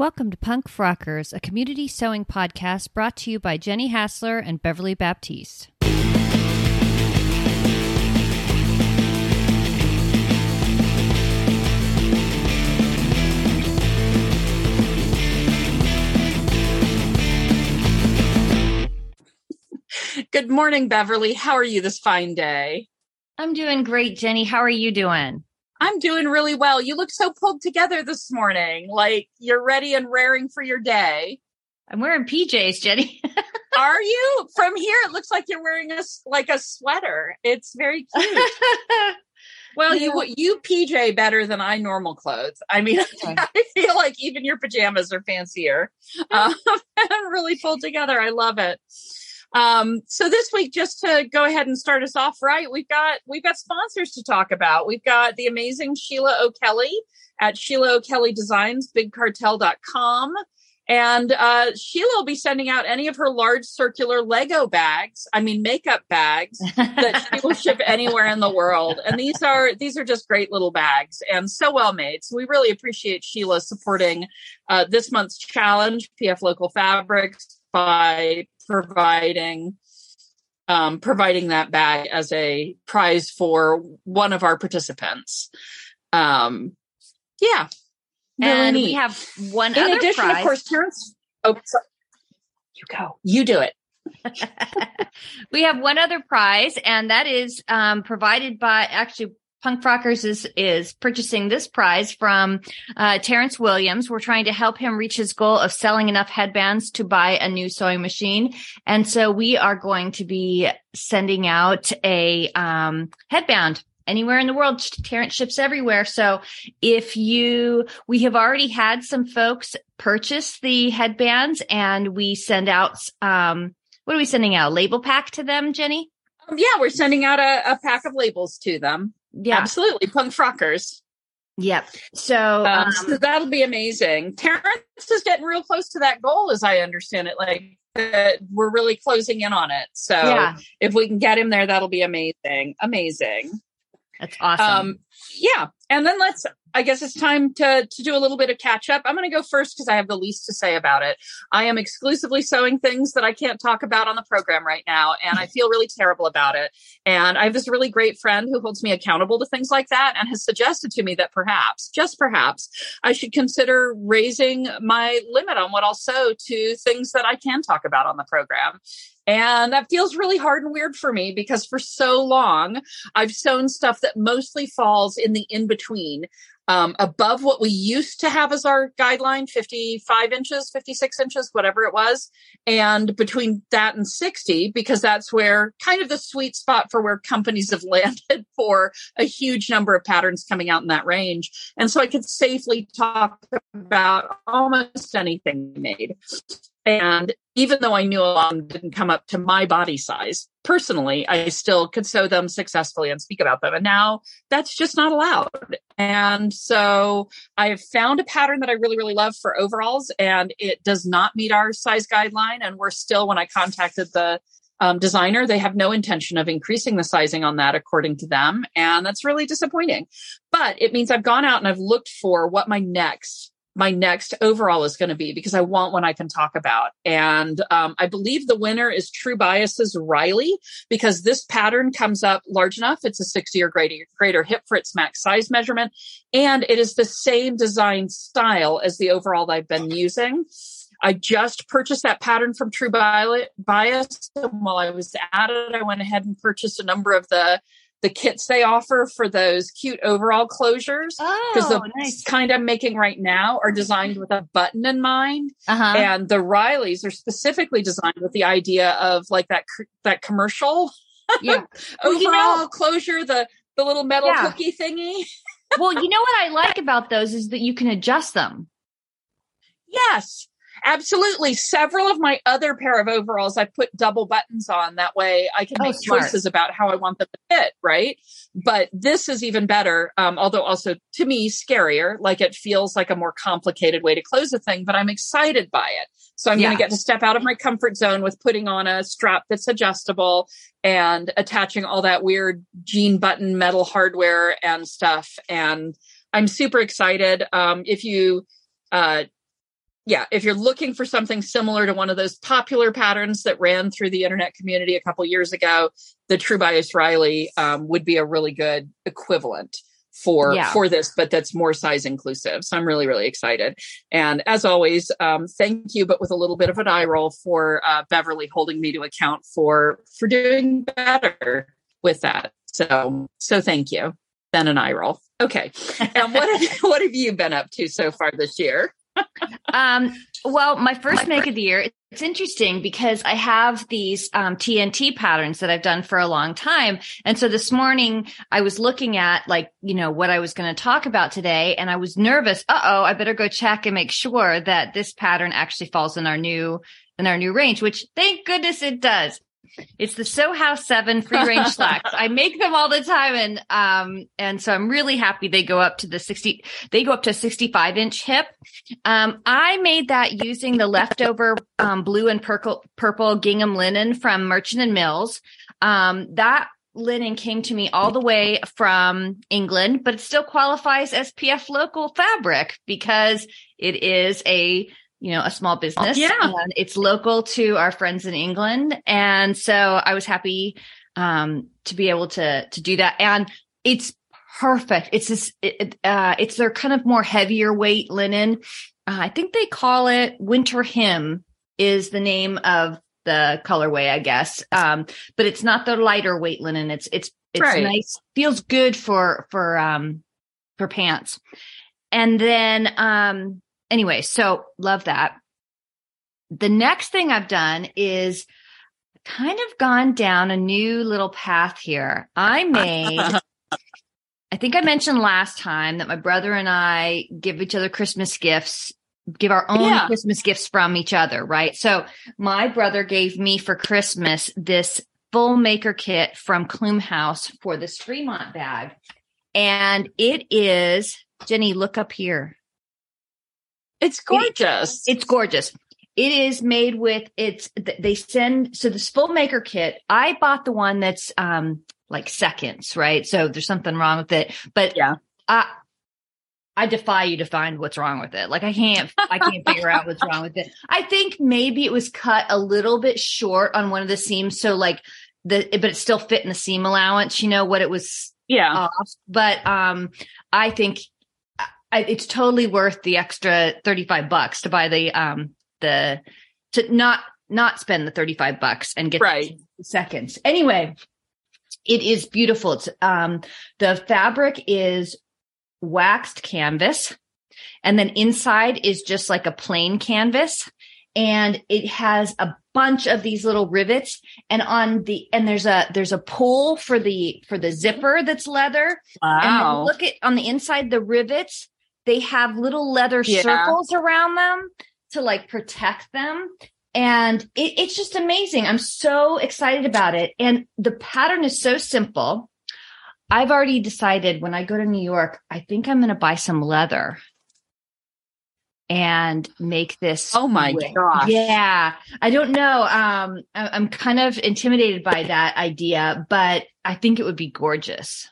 Welcome to Punk Frockers, a community sewing podcast brought to you by Jenny Hassler and Beverly Baptiste. Good morning, Beverly. How are you this fine day? I'm doing great, Jenny. How are you doing? I'm doing really well. You look so pulled together this morning, like you're ready and raring for your day. I'm wearing PJs, Jenny. Are you? From here, it looks like you're wearing a like a sweater. It's very cute. well, yeah. you you PJ better than I normal clothes. I mean. I feel like even your pajamas are fancier. Um, really pulled together. I love it. Um, so this week, just to go ahead and start us off right, we've got we've got sponsors to talk about. We've got the amazing Sheila O'Kelly at Sheila O'Kelly Designs, bigcartel.com. And uh, Sheila will be sending out any of her large circular Lego bags, I mean makeup bags that she will ship anywhere in the world. And these are these are just great little bags and so well made. So we really appreciate Sheila supporting uh, this month's challenge, PF Local Fabrics, by providing um, providing that bag as a prize for one of our participants. Um, yeah, really and neat. we have one. In addition, prize. of course, Terrence. Oh, sorry. you go. You do it. we have one other prize, and that is um, provided by actually Punk Frockers is is purchasing this prize from uh, Terrence Williams. We're trying to help him reach his goal of selling enough headbands to buy a new sewing machine, and so we are going to be sending out a um, headband anywhere in the world. Terrence ships everywhere. So if you, we have already had some folks purchase the headbands, and we send out. Um, what are we sending out? Label pack to them, Jenny? Yeah, we're sending out a, a pack of labels to them. Yeah, absolutely. Punk rockers. Yep. So, um, um, so that'll be amazing. Terrence is getting real close to that goal, as I understand it. Like uh, we're really closing in on it. So yeah. if we can get him there, that'll be amazing. Amazing. That's awesome. Um, yeah. And then let's I guess it's time to to do a little bit of catch up. I'm going to go first because I have the least to say about it. I am exclusively sewing things that I can't talk about on the program right now, and I feel really terrible about it. And I have this really great friend who holds me accountable to things like that and has suggested to me that perhaps, just perhaps, I should consider raising my limit on what I'll sew to things that I can talk about on the program. And that feels really hard and weird for me because for so long I've sewn stuff that mostly falls in the in between um, above what we used to have as our guideline 55 inches 56 inches whatever it was and between that and 60 because that's where kind of the sweet spot for where companies have landed for a huge number of patterns coming out in that range. And so i could safely talk about almost anything made and even though I knew a lot didn't come up to my body size, personally, I still could sew them successfully and speak about them. And now that's just not allowed. And so I have found a pattern that I really, really love for overalls, and it does not meet our size guideline. And we're still, when I contacted the um, designer, they have no intention of increasing the sizing on that according to them. And that's really disappointing. But it means I've gone out and I've looked for what my next my next overall is going to be because I want one I can talk about. And um, I believe the winner is True Bias's Riley because this pattern comes up large enough. It's a 60 or greater, greater hip for its max size measurement. And it is the same design style as the overall that I've been using. I just purchased that pattern from True Bias. And while I was at it, I went ahead and purchased a number of the the kits they offer for those cute overall closures because oh, the nice. kind I'm making right now are designed with a button in mind, uh-huh. and the Rileys are specifically designed with the idea of like that that commercial, yeah, overall you know, closure, the the little metal yeah. cookie thingy. well, you know what I like about those is that you can adjust them. Yes, Absolutely. Several of my other pair of overalls, I put double buttons on. That way I can oh, make smart. choices about how I want them to fit. Right. But this is even better. Um, although also to me scarier, like it feels like a more complicated way to close a thing, but I'm excited by it. So I'm yeah. going to get to step out of my comfort zone with putting on a strap that's adjustable and attaching all that weird jean button metal hardware and stuff. And I'm super excited. Um, if you, uh, yeah, if you're looking for something similar to one of those popular patterns that ran through the internet community a couple years ago, the True Bias Riley um, would be a really good equivalent for yeah. for this but that's more size inclusive. So i'm really really excited. And as always um, thank you but with a little bit of an eye roll for uh, beverly holding me to account for for doing better with that. So so thank you. Then an eye roll. Okay. And what have, what have you been up to so far this year um, well, my first make of the year, it's interesting because I have these um, TNT patterns that I've done for a long time. And so this morning I was looking at like, you know, what I was going to talk about today and I was nervous. Uh oh, I better go check and make sure that this pattern actually falls in our new, in our new range, which thank goodness it does. It's the House 7 free range slacks. I make them all the time. And, um, and so I'm really happy they go up to the 60, they go up to 65 inch hip. Um, I made that using the leftover, um, blue and purple, purple gingham linen from Merchant and Mills. Um, that linen came to me all the way from England, but it still qualifies as PF local fabric because it is a you know, a small business. Yeah. And it's local to our friends in England. And so I was happy um, to be able to to do that. And it's perfect. It's this it, uh, it's their kind of more heavier weight linen. Uh, I think they call it Winter Hymn is the name of the colorway, I guess. Um, but it's not the lighter weight linen. It's it's it's right. nice, feels good for for um for pants. And then um anyway, so love that. The next thing I've done is kind of gone down a new little path here. I made, I think I mentioned last time that my brother and I give each other Christmas gifts, give our own yeah. Christmas gifts from each other, right? So my brother gave me for Christmas this full maker kit from Klum House for this Fremont bag. And it is, Jenny, look up here. It's gorgeous. It, it's gorgeous. It is made with it's they send so this full maker kit. I bought the one that's um like seconds, right? So there's something wrong with it. But yeah, I I defy you to find what's wrong with it. Like I can't I can't figure out what's wrong with it. I think maybe it was cut a little bit short on one of the seams. So like the but it still fit in the seam allowance, you know what it was yeah. Off. But um I think I, it's totally worth the extra 35 bucks to buy the, um, the, to not, not spend the 35 bucks and get right. seconds. Anyway, it is beautiful. It's, um, the fabric is waxed canvas and then inside is just like a plain canvas and it has a bunch of these little rivets and on the and there's a there's a pull for the for the zipper that's leather wow. and look at on the inside the rivets they have little leather yeah. circles around them to like protect them. And it, it's just amazing. I'm so excited about it. And the pattern is so simple. I've already decided when I go to New York, I think I'm going to buy some leather and make this. Oh my gosh. Yeah. I don't know. Um, I'm kind of intimidated by that idea, but I think it would be gorgeous.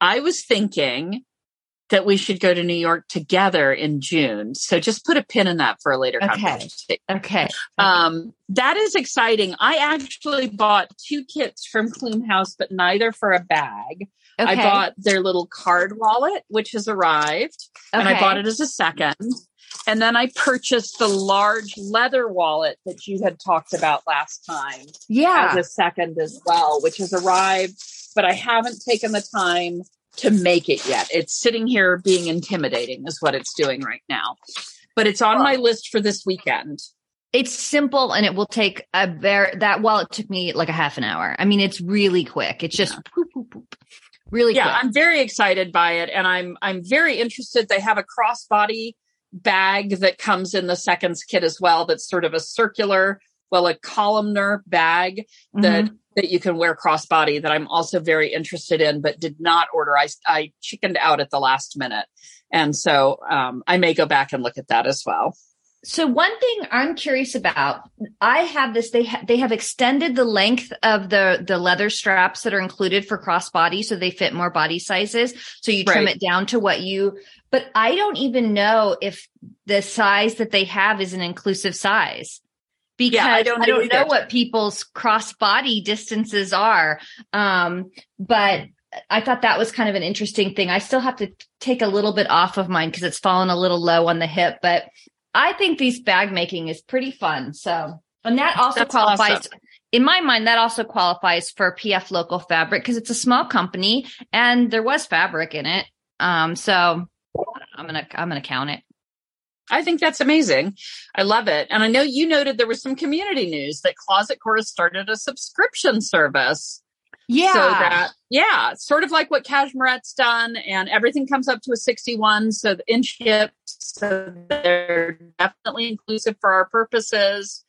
I was thinking that we should go to New York together in June. So just put a pin in that for a later okay. conversation. Okay. Um, that is exciting. I actually bought two kits from Klum House, but neither for a bag. Okay. I bought their little card wallet, which has arrived, okay. and I bought it as a second. And then I purchased the large leather wallet that you had talked about last time. Yeah. As a second as well, which has arrived, but I haven't taken the time to make it yet. It's sitting here being intimidating, is what it's doing right now. But it's on my list for this weekend. It's simple and it will take a very that wallet took me like a half an hour. I mean, it's really quick. It's just yeah. poop, poop, poop. really yeah. Quick. I'm very excited by it, and I'm I'm very interested. They have a crossbody bag that comes in the seconds kit as well. That's sort of a circular, well, a columnar bag that mm-hmm that you can wear crossbody that I'm also very interested in, but did not order. I, I chickened out at the last minute. And so um, I may go back and look at that as well. So one thing I'm curious about, I have this. They ha- they have extended the length of the the leather straps that are included for crossbody, so they fit more body sizes. So you trim right. it down to what you but I don't even know if the size that they have is an inclusive size because yeah, I don't, I don't know what people's cross body distances are. Um, but I thought that was kind of an interesting thing. I still have to take a little bit off of mine because it's fallen a little low on the hip, but I think these bag making is pretty fun. So, and that also That's qualifies. Awesome. In my mind, that also qualifies for PF local fabric because it's a small company and there was fabric in it. Um, so I'm gonna I'm gonna count it. I think that's amazing. I love it. And I know you noted there was some community news that Closet Core started a subscription service. Yeah. So that, yeah, sort of like what Cashmerette's done, and everything comes up to a 61. So the in ship, so they're definitely inclusive for our purposes.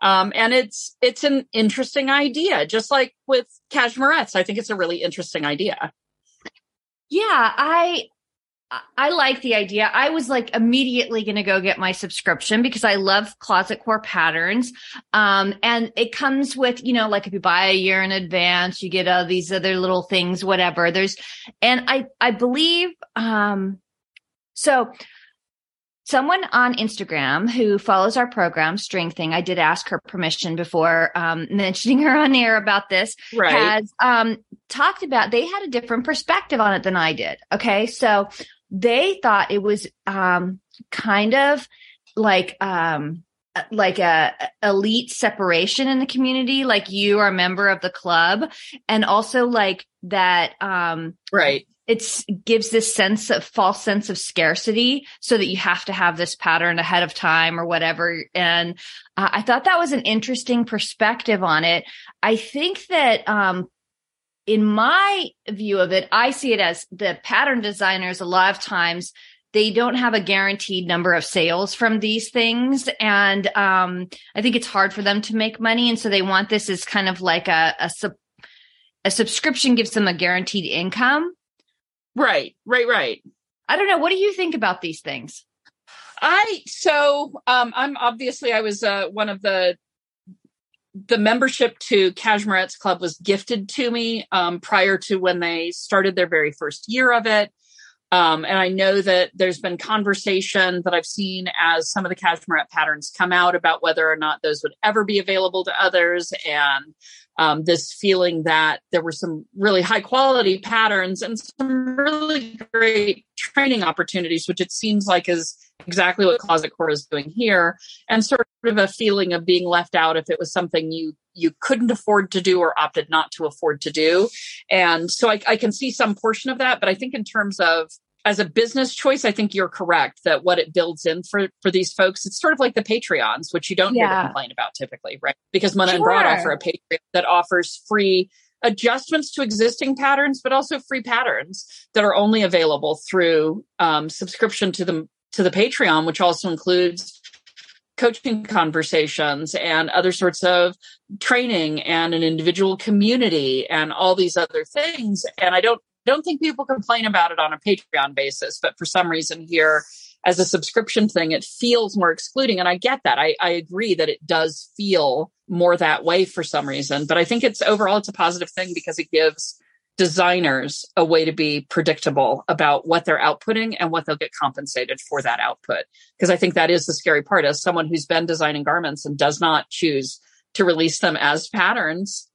Um, and it's it's an interesting idea, just like with Cashmerette's. I think it's a really interesting idea. Yeah, I I like the idea. I was like immediately going to go get my subscription because I love Closet Core patterns. Um, and it comes with, you know, like if you buy a year in advance, you get all these other little things, whatever. There's, and I, I believe, um, so someone on Instagram who follows our program, String Thing, I did ask her permission before um, mentioning her on air about this, right. has um, talked about they had a different perspective on it than I did. Okay. So they thought it was um, kind of like um, like a elite separation in the community like you are a member of the club. And also like that um right. it gives this sense of false sense of scarcity so that you have to have this pattern ahead of time or whatever. And uh, i thought that was an interesting perspective on it. I think that um in my view of it, I see it as the pattern designers a lot of times they don't have a guaranteed number of sales from these things. And um, I think it's hard for them to make money. And so they want this as kind of like a, a, sub, a subscription gives them a guaranteed income. Right, right, right. I don't know. What do you think about these things? I so um, I'm obviously I was uh, one of the the membership to Cashmerette's Club was gifted to me um, prior to when they started their very first year of it. Um, and I know that there's been conversation that I've seen as some of the Cashmerette patterns come out about whether or not those would ever be available to others. And um, this feeling that there were some really high quality patterns and some really great training opportunities, which it seems like is exactly what Closet Core is doing here, and sort of a feeling of being left out if it was something you you couldn't afford to do or opted not to afford to do. And so I, I can see some portion of that, but I think in terms of as a business choice, I think you're correct that what it builds in for for these folks, it's sort of like the Patreons, which you don't yeah. hear to complain about typically, right? Because Muna sure. and Broad offer a Patreon that offers free adjustments to existing patterns, but also free patterns that are only available through um, subscription to the to the Patreon, which also includes coaching conversations and other sorts of training and an individual community and all these other things. And I don't don't think people complain about it on a Patreon basis, but for some reason here as a subscription thing, it feels more excluding. And I get that. I, I agree that it does feel more that way for some reason. But I think it's overall it's a positive thing because it gives designers a way to be predictable about what they're outputting and what they'll get compensated for that output. Because I think that is the scary part as someone who's been designing garments and does not choose to release them as patterns.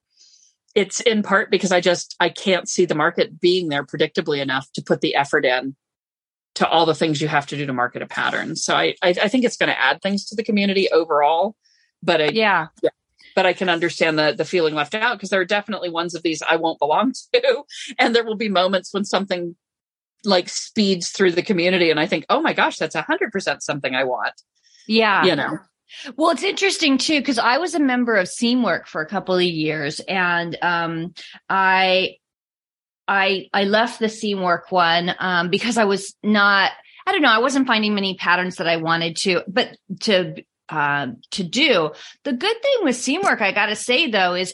It's in part because I just I can't see the market being there predictably enough to put the effort in to all the things you have to do to market a pattern. So I I, I think it's going to add things to the community overall. But I, yeah, yeah, but I can understand the the feeling left out because there are definitely ones of these I won't belong to, and there will be moments when something like speeds through the community, and I think, oh my gosh, that's a hundred percent something I want. Yeah, you know. Well, it's interesting too because I was a member of Seamwork for a couple of years, and um, I I I left the Seamwork one um, because I was not. I don't know. I wasn't finding many patterns that I wanted to, but to uh, to do. The good thing with Seamwork, I got to say though, is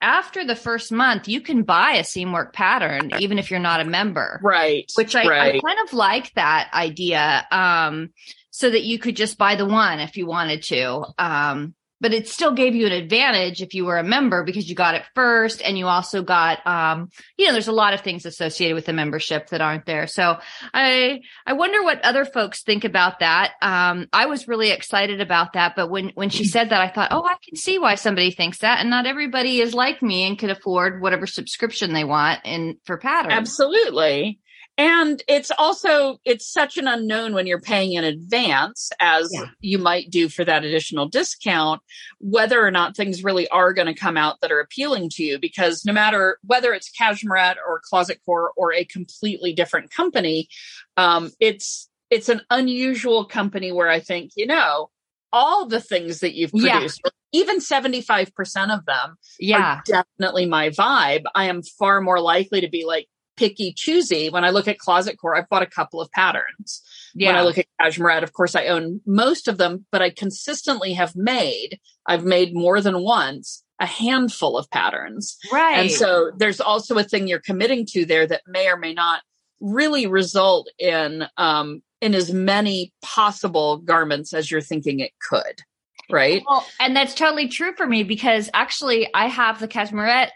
after the first month, you can buy a Seamwork pattern, even if you're not a member. Right. Which I, right. I kind of like that idea. Um, so that you could just buy the one if you wanted to. Um, but it still gave you an advantage if you were a member because you got it first and you also got um you know there's a lot of things associated with the membership that aren't there. So i i wonder what other folks think about that. Um i was really excited about that but when when she said that i thought oh i can see why somebody thinks that and not everybody is like me and could afford whatever subscription they want and for patterns absolutely and it's also it's such an unknown when you're paying in advance as yeah. you might do for that additional discount whether or not things really are going to come out that are appealing to you because no matter whether it's Cashmerette or Closet Core or a completely different company um, it's it's an unusual company where I think you know all the things that you've produced yeah. even 75% of them yeah definitely my vibe i am far more likely to be like picky choosy. When I look at Closet Core, I've bought a couple of patterns. Yeah. When I look at Cashmerette, of course, I own most of them, but I consistently have made, I've made more than once a handful of patterns. Right. And so there's also a thing you're committing to there that may or may not really result in, um, in as many possible garments as you're thinking it could. Right. Well, and that's totally true for me because actually I have the Cashmerette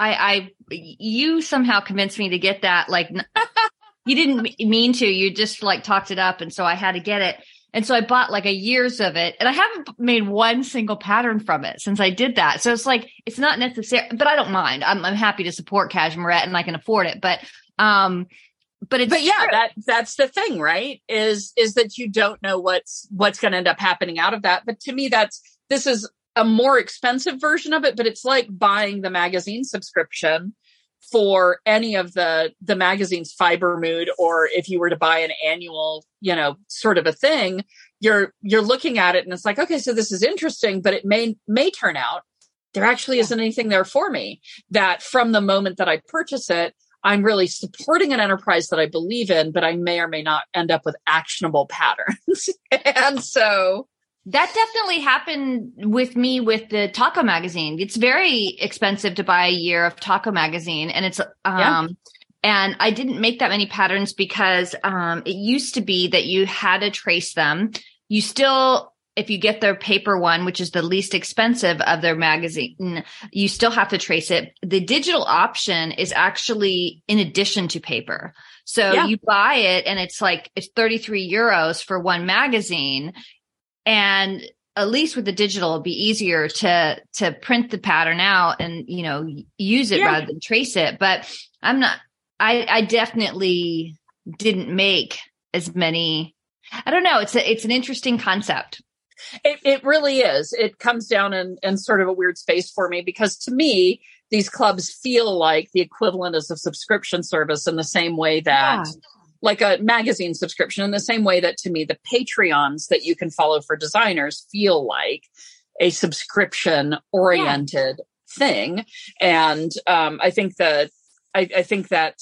I, I, you somehow convinced me to get that. Like, you didn't mean to. You just like talked it up, and so I had to get it. And so I bought like a years of it, and I haven't made one single pattern from it since I did that. So it's like it's not necessary, but I don't mind. I'm, I'm happy to support Cashmerette, and I can afford it. But um, but it's but yeah, true. that that's the thing, right? Is is that you don't know what's what's going to end up happening out of that. But to me, that's this is a more expensive version of it, but it's like buying the magazine subscription for any of the the magazine's Fibre Mood or if you were to buy an annual you know sort of a thing you're you're looking at it and it's like okay so this is interesting but it may may turn out there actually isn't anything there for me that from the moment that i purchase it i'm really supporting an enterprise that i believe in but i may or may not end up with actionable patterns. And so that definitely happened with me with the Taco magazine. It's very expensive to buy a year of Taco magazine and it's um yeah. and I didn't make that many patterns because um it used to be that you had to trace them. You still if you get their paper one, which is the least expensive of their magazine, you still have to trace it. The digital option is actually in addition to paper. So yeah. you buy it and it's like, it's 33 euros for one magazine and at least with the digital it'll be easier to to print the pattern out and you know use it yeah. rather than trace it. But i'm not i i definitely didn't make as many i don't know. It's a, it's an interesting concept. It, it really is. It comes down in, in sort of a weird space for me because to me these clubs feel like the equivalent as a subscription service in the same way that yeah like a magazine subscription in the same way that to me the patreons that you can follow for designers feel like a subscription oriented yeah. thing and um, i think that I, I think that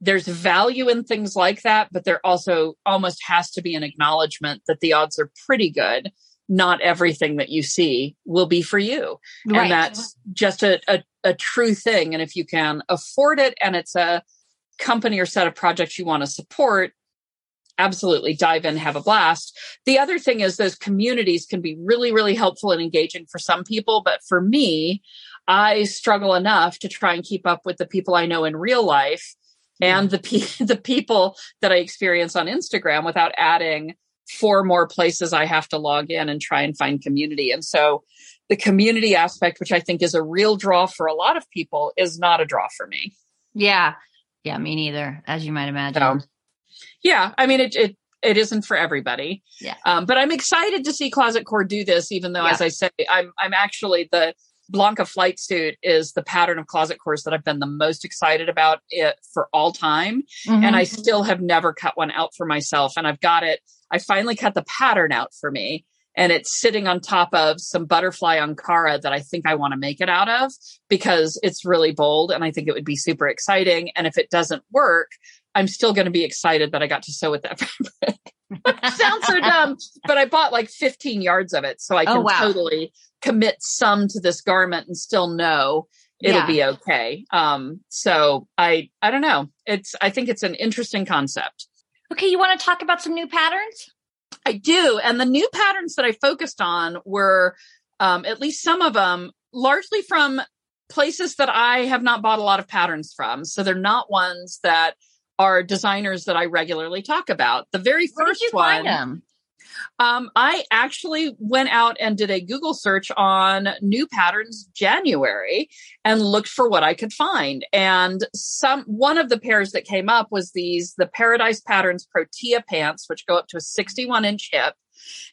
there's value in things like that but there also almost has to be an acknowledgement that the odds are pretty good not everything that you see will be for you right. and that's just a, a, a true thing and if you can afford it and it's a company or set of projects you want to support, absolutely dive in, have a blast. The other thing is those communities can be really, really helpful and engaging for some people. But for me, I struggle enough to try and keep up with the people I know in real life hmm. and the, pe- the people that I experience on Instagram without adding four more places I have to log in and try and find community. And so the community aspect, which I think is a real draw for a lot of people, is not a draw for me. Yeah. Yeah, me neither, as you might imagine. So, yeah, I mean, it, it it isn't for everybody. Yeah. Um, but I'm excited to see Closet Core do this, even though, yeah. as I say, I'm I'm actually the Blanca flight suit is the pattern of Closet Cores that I've been the most excited about it for all time, mm-hmm. and I still have never cut one out for myself. And I've got it. I finally cut the pattern out for me, and it's sitting on top of some butterfly Ankara that I think I want to make it out of because it's really bold and I think it would be super exciting. And if it doesn't work, I'm still going to be excited that I got to sew with that fabric. Sounds so dumb, but I bought like 15 yards of it so I oh, can oh, wow. totally commit some to this garment and still know it'll yeah. be okay. Um, so I I don't know. It's I think it's an interesting concept. Okay, you want to talk about some new patterns? I do. And the new patterns that I focused on were, um, at least some of them, largely from places that I have not bought a lot of patterns from. So they're not ones that are designers that I regularly talk about. The very first one? Um, I actually went out and did a Google search on new patterns January and looked for what I could find. And some one of the pairs that came up was these the Paradise Patterns Protea pants, which go up to a 61 inch hip.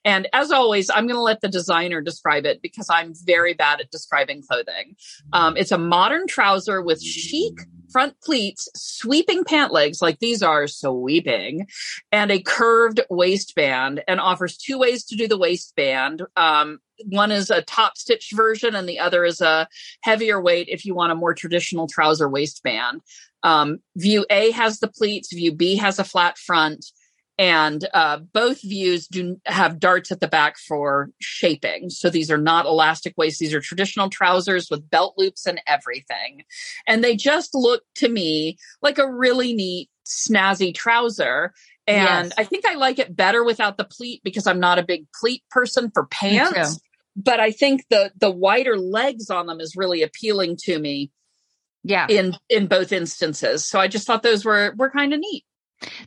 And as always, I'm going to let the designer describe it because I'm very bad at describing clothing. Um, it's a modern trouser with chic front pleats, sweeping pant legs, like these are sweeping, and a curved waistband, and offers two ways to do the waistband. Um, one is a top stitch version, and the other is a heavier weight if you want a more traditional trouser waistband. Um, view A has the pleats, view B has a flat front and uh, both views do have darts at the back for shaping. So these are not elastic waists; these are traditional trousers with belt loops and everything, and they just look to me like a really neat, snazzy trouser. And Yes. I think I like it better without the pleat because I'm not a big pleat person for pants. But I think the the wider legs on them is really appealing to me Yeah. in in both instances. So I just thought those were were kind of neat.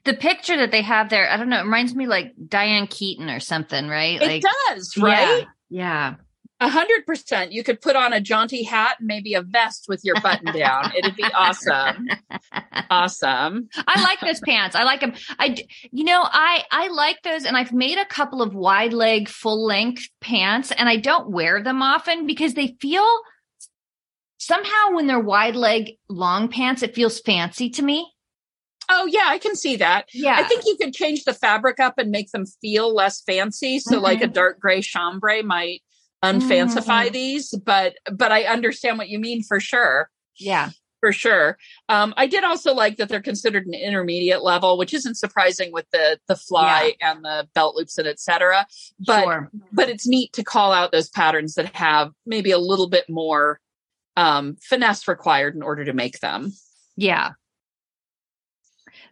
The picture that they have there, I don't know, it reminds me like Diane Keaton or something, right? It like does, right? Yeah. A hundred percent. You could put on a jaunty hat and maybe a vest with your button down. It'd be awesome. Awesome. I like those pants. I like them. I, you know, I, I like those and I've made a couple of wide leg, full length pants and I don't wear them often because they feel somehow when they're wide leg, long pants, it feels fancy to me. Oh yeah, I can see that. Yeah. I think you could change the fabric up and make them feel less fancy. So like a Mm-hmm. dark gray chambray might unfancify Mhm. these, but but I understand what you mean for sure. yeah. For sure. Um, I did also like that they're considered an intermediate level, which isn't surprising with the the fly and the belt loops and et cetera. But sure. but it's neat to call out those patterns that have maybe a little bit more um, finesse required in order to make them. Yeah.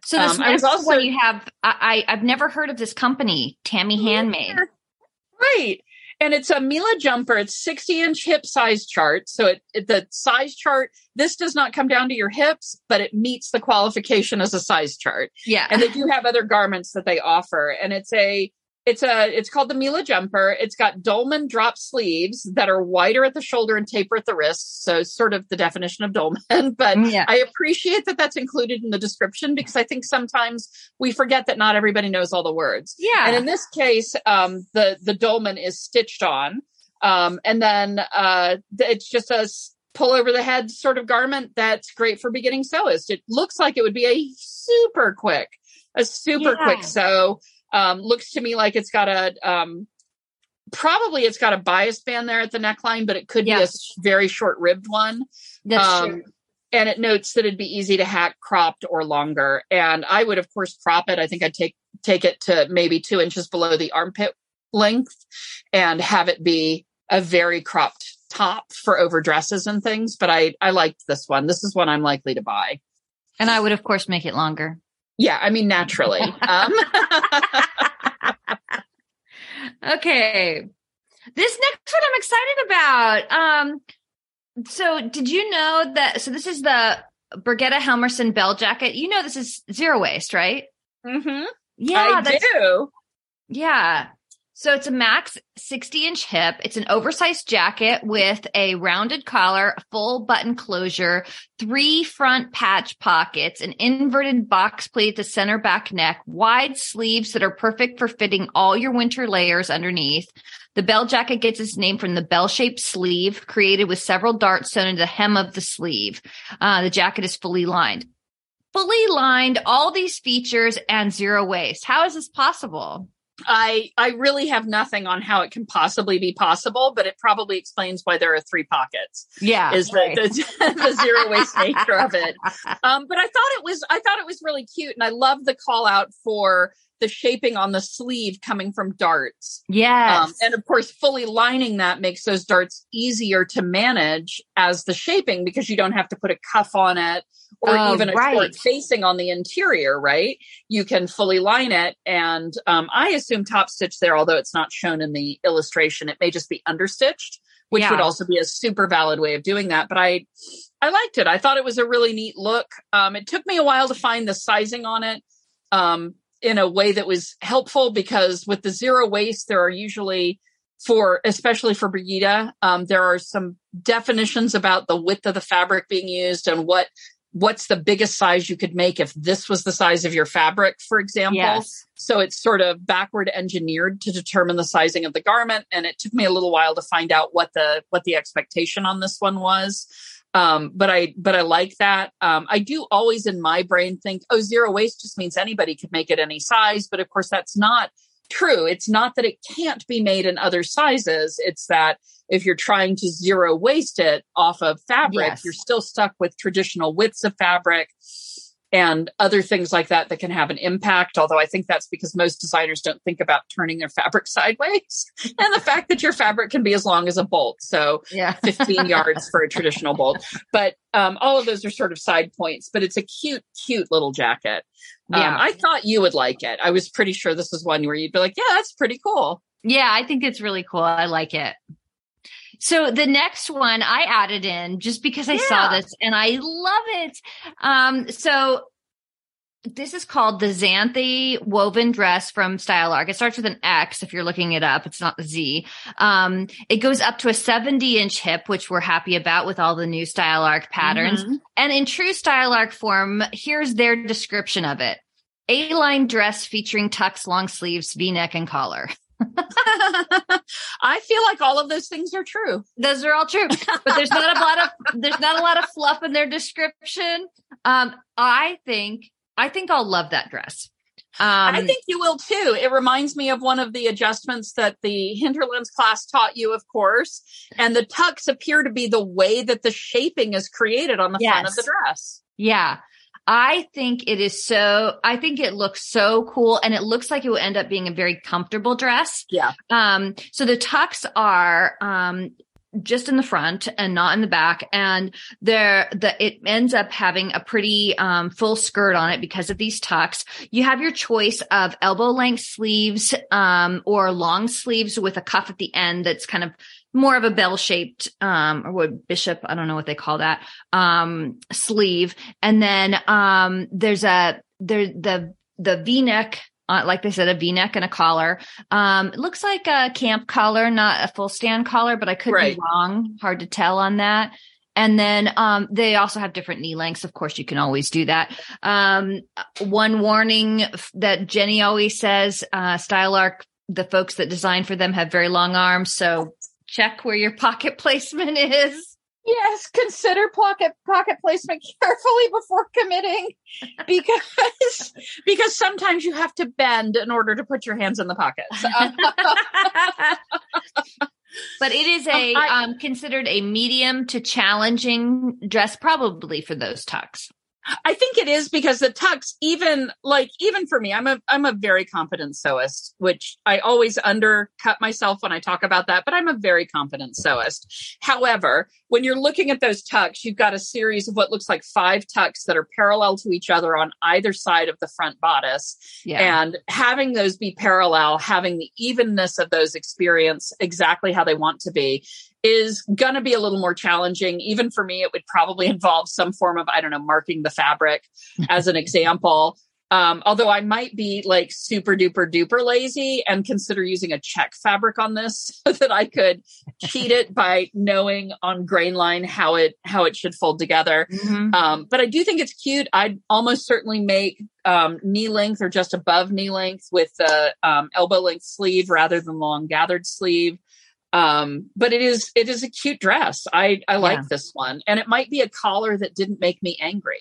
So this Um, I was also- one you have, I, I I've never heard of this company, Tammy Handmade. Right. And it's a Mila jumper. It's 60 inch hip size chart. So it, it the size chart, this does not come down to your hips, but it meets the qualification as a size chart. Yeah. And they do have other garments that they offer. And it's a it's a it's called the Mila jumper. It's got dolman drop sleeves that are wider at the shoulder and taper at the wrist. So sort of the definition of dolman. But yeah. I appreciate that that's included in the description because I think sometimes we forget that not everybody knows all the words. Yeah. And in this case, um, the the dolman is stitched on, um, and then uh, it's just a pull over the head sort of garment that's great for beginning sewists. It looks like it would be a super quick, a super Yeah. quick sew. Um, looks to me like it's got a um, probably it's got a bias band there at the neckline, but it could be a very short ribbed one. That's Um, true. and it notes that it'd be easy to hack cropped or longer. And I would, of course, crop it. I think I'd take take it to maybe two inches below the armpit length and have it be a very cropped top for over dresses and things. But I I liked this one. This is one I'm likely to buy. And I would, of course, make it longer. Yeah, I mean naturally. Um, Okay. This next one I'm excited about. Um, so did you know that? So this is the Birgitta Helmersson bell jacket. You know, this is zero waste, right? mhm, Yeah. I do. Yeah. So it's a max 60 inch hip. It's an oversized jacket with a rounded collar, full button closure, three front patch pockets, an inverted box pleat at the center back neck, wide sleeves that are perfect for fitting all your winter layers underneath. The bell jacket gets its name from the bell shaped sleeve created with several darts sewn into the hem of the sleeve. Uh, the jacket is fully lined. Fully lined, all these features and zero waste. How is this possible? I I really have nothing on how it can possibly be possible, but it probably explains why there are three pockets. Yeah. is the, the, the zero waste nature of it. Um, but I thought it was I thought it was really cute, and I love the call out for the shaping on the sleeve coming from darts. Yes. Um, and of course, fully lining that makes those darts easier to manage as the shaping because you don't have to put a cuff on it or oh, even a right. short facing on the interior, right? You can fully line it. And um, I assume top stitch there, although it's not shown in the illustration, it may just be understitched, which yeah. would also be a super valid way of doing that. But I, I liked it. I thought it was a really neat look. Um, it took me a while to find the sizing on it. Um, in a way that was helpful because with the zero waste, there are usually for, especially for Birgitta, um, there are some definitions about the width of the fabric being used and what what's the biggest size you could make if this was the size of your fabric, for example. Yes. So it's sort of backward engineered to determine the sizing of the garment. And it took me a little while to find out what the what the expectation on this one was. Um, but I but I like that. Um, I do always in my brain think, oh, zero waste just means anybody could make it any size. But of course, that's not true. It's not that it can't be made in other sizes. It's that if you're trying to zero waste it off of fabric, yes. you're still stuck with traditional widths of fabric and other things like that that can have an impact. Although I think that's because most designers don't think about turning their fabric sideways and the fact that your fabric can be as long as a bolt. So yeah. 15 yards for a traditional bolt. But um, all of those are sort of side points, but it's a cute, cute little jacket. Um, yeah. I thought you would like it. I was pretty sure this was one where you'd be like, yeah, that's pretty cool. Yeah, I think it's really cool. I like it. So the next one I added in just because I yeah. saw this and I love it. Um, so this is called the Xanthe woven dress from Style Arc. It starts with an X if you're looking it up. It's not the Z. Um, it goes up to a 70 inch hip, which we're happy about with all the new Style Arc patterns. Mm-hmm. And in true Style Arc form, here's their description of it. A-line dress featuring tucks, long sleeves, V-neck, and collar. I feel like all of those things are true. Those are all true, but there's not a lot of there's not a lot of fluff in their description. Um, I think I think I'll love that dress. Um, I think you will too. It reminds me of one of the adjustments that the Hinterlands class taught you, of course. And the tucks appear to be the way that the shaping is created on the yes. front of the dress. Yeah. I think it is so, I think it looks so cool and it looks like it will end up being a very comfortable dress. Yeah. Um, so the tucks are, um, just in the front and not in the back. And there, the, it ends up having a pretty, um, full skirt on it because of these tucks. You have your choice of elbow length sleeves, um, or long sleeves with a cuff at the end that's kind of more of a bell shaped, um, or what bishop, I don't know what they call that, um, sleeve. And then, um, there's a, there, the, the V-neck uh, like they said, a V-neck and a collar. Um, it looks like a camp collar, not a full stand collar, but I could right. be wrong. Hard to tell on that. And then um, they also have different knee lengths. Of course, you can always do that. Um, one warning that Jenny always says: uh, Style Arc, the folks that design for them have very long arms, so check where your pocket placement is. Yes, consider pocket pocket placement carefully before committing because because sometimes you have to bend in order to put your hands in the pockets. but it is a um, I, um, considered a medium to challenging dress probably for those tucks. I think it is because the tucks, even like even for me, I'm a I'm a very confident sewist, which I always undercut myself when I talk about that, but I'm a very confident sewist. However, when you're looking at those tucks, you've got a series of what looks like five tucks that are parallel to each other on either side of the front bodice. Yeah. And having those be parallel, having the evenness of those experience exactly how they want to be is going to be a little more challenging. Even for me, it would probably involve some form of, I don't know, marking the fabric as an example. Um, although I might be like super duper duper lazy and consider using a check fabric on this so that I could cheat it by knowing on grain line how it how it should fold together. Mm-hmm. Um, but I do think it's cute. I'd almost certainly make um, knee length or just above knee length with the um, elbow length sleeve rather than long gathered sleeve. Um, but it is it is a cute dress. I I like yeah. this one, and it might be a collar that didn't make me angry.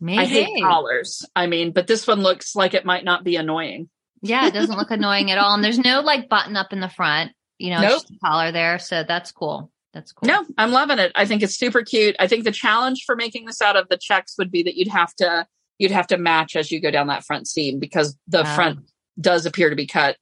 Maybe. I hate collars. I mean, but this one looks like it might not be annoying. Yeah, it doesn't look annoying at all, and there's no like button up in the front. You know, nope. collar there, so that's cool. That's cool. No, I'm loving it. I think it's super cute. I think the challenge for making this out of the checks would be that you'd have to you'd have to match as you go down that front seam because the um, front does appear to be cut,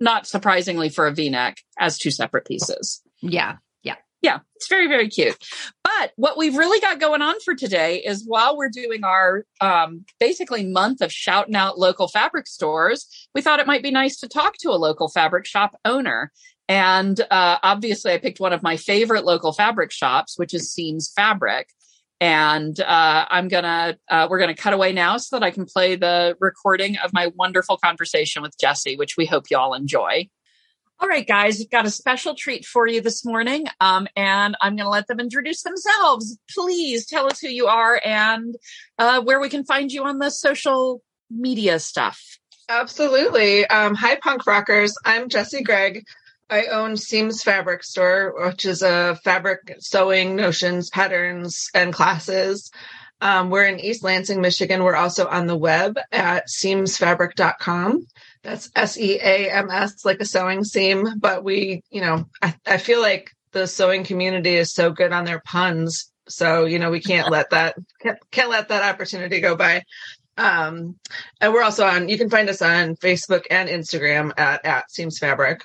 not surprisingly for a v-neck, as two separate pieces. Yeah. Yeah. Yeah. It's very, very cute. But what we've really got going on for today is while we're doing our um, basically month of shouting out local fabric stores, we thought it might be nice to talk to a local fabric shop owner. And uh, obviously, I picked one of my favorite local fabric shops, which is Seams Fabric. And uh, I'm gonna uh, we're gonna cut away now so that I can play the recording of my wonderful conversation with Jesse, which we hope you all enjoy. All right, guys, we've got a special treat for you this morning, um, and I'm to let them introduce themselves. Please tell us who you are and uh, where we can find you on the social media stuff. Absolutely. Um, hi, punk rockers. I'm Jesse Gregg. I own Seams Fabric Store, which is a fabric sewing notions, patterns, and classes. Um, we're in East Lansing, Michigan. We're also on the web at seamsfabric.com. That's S E A M S, like a sewing seam. But we, you know, I, I feel like the sewing community is so good on their puns. So, you know, we can't let that, can't, can't let that opportunity go by. Um, and we're also on, you can find us on Facebook and Instagram at, at Seams Fabric.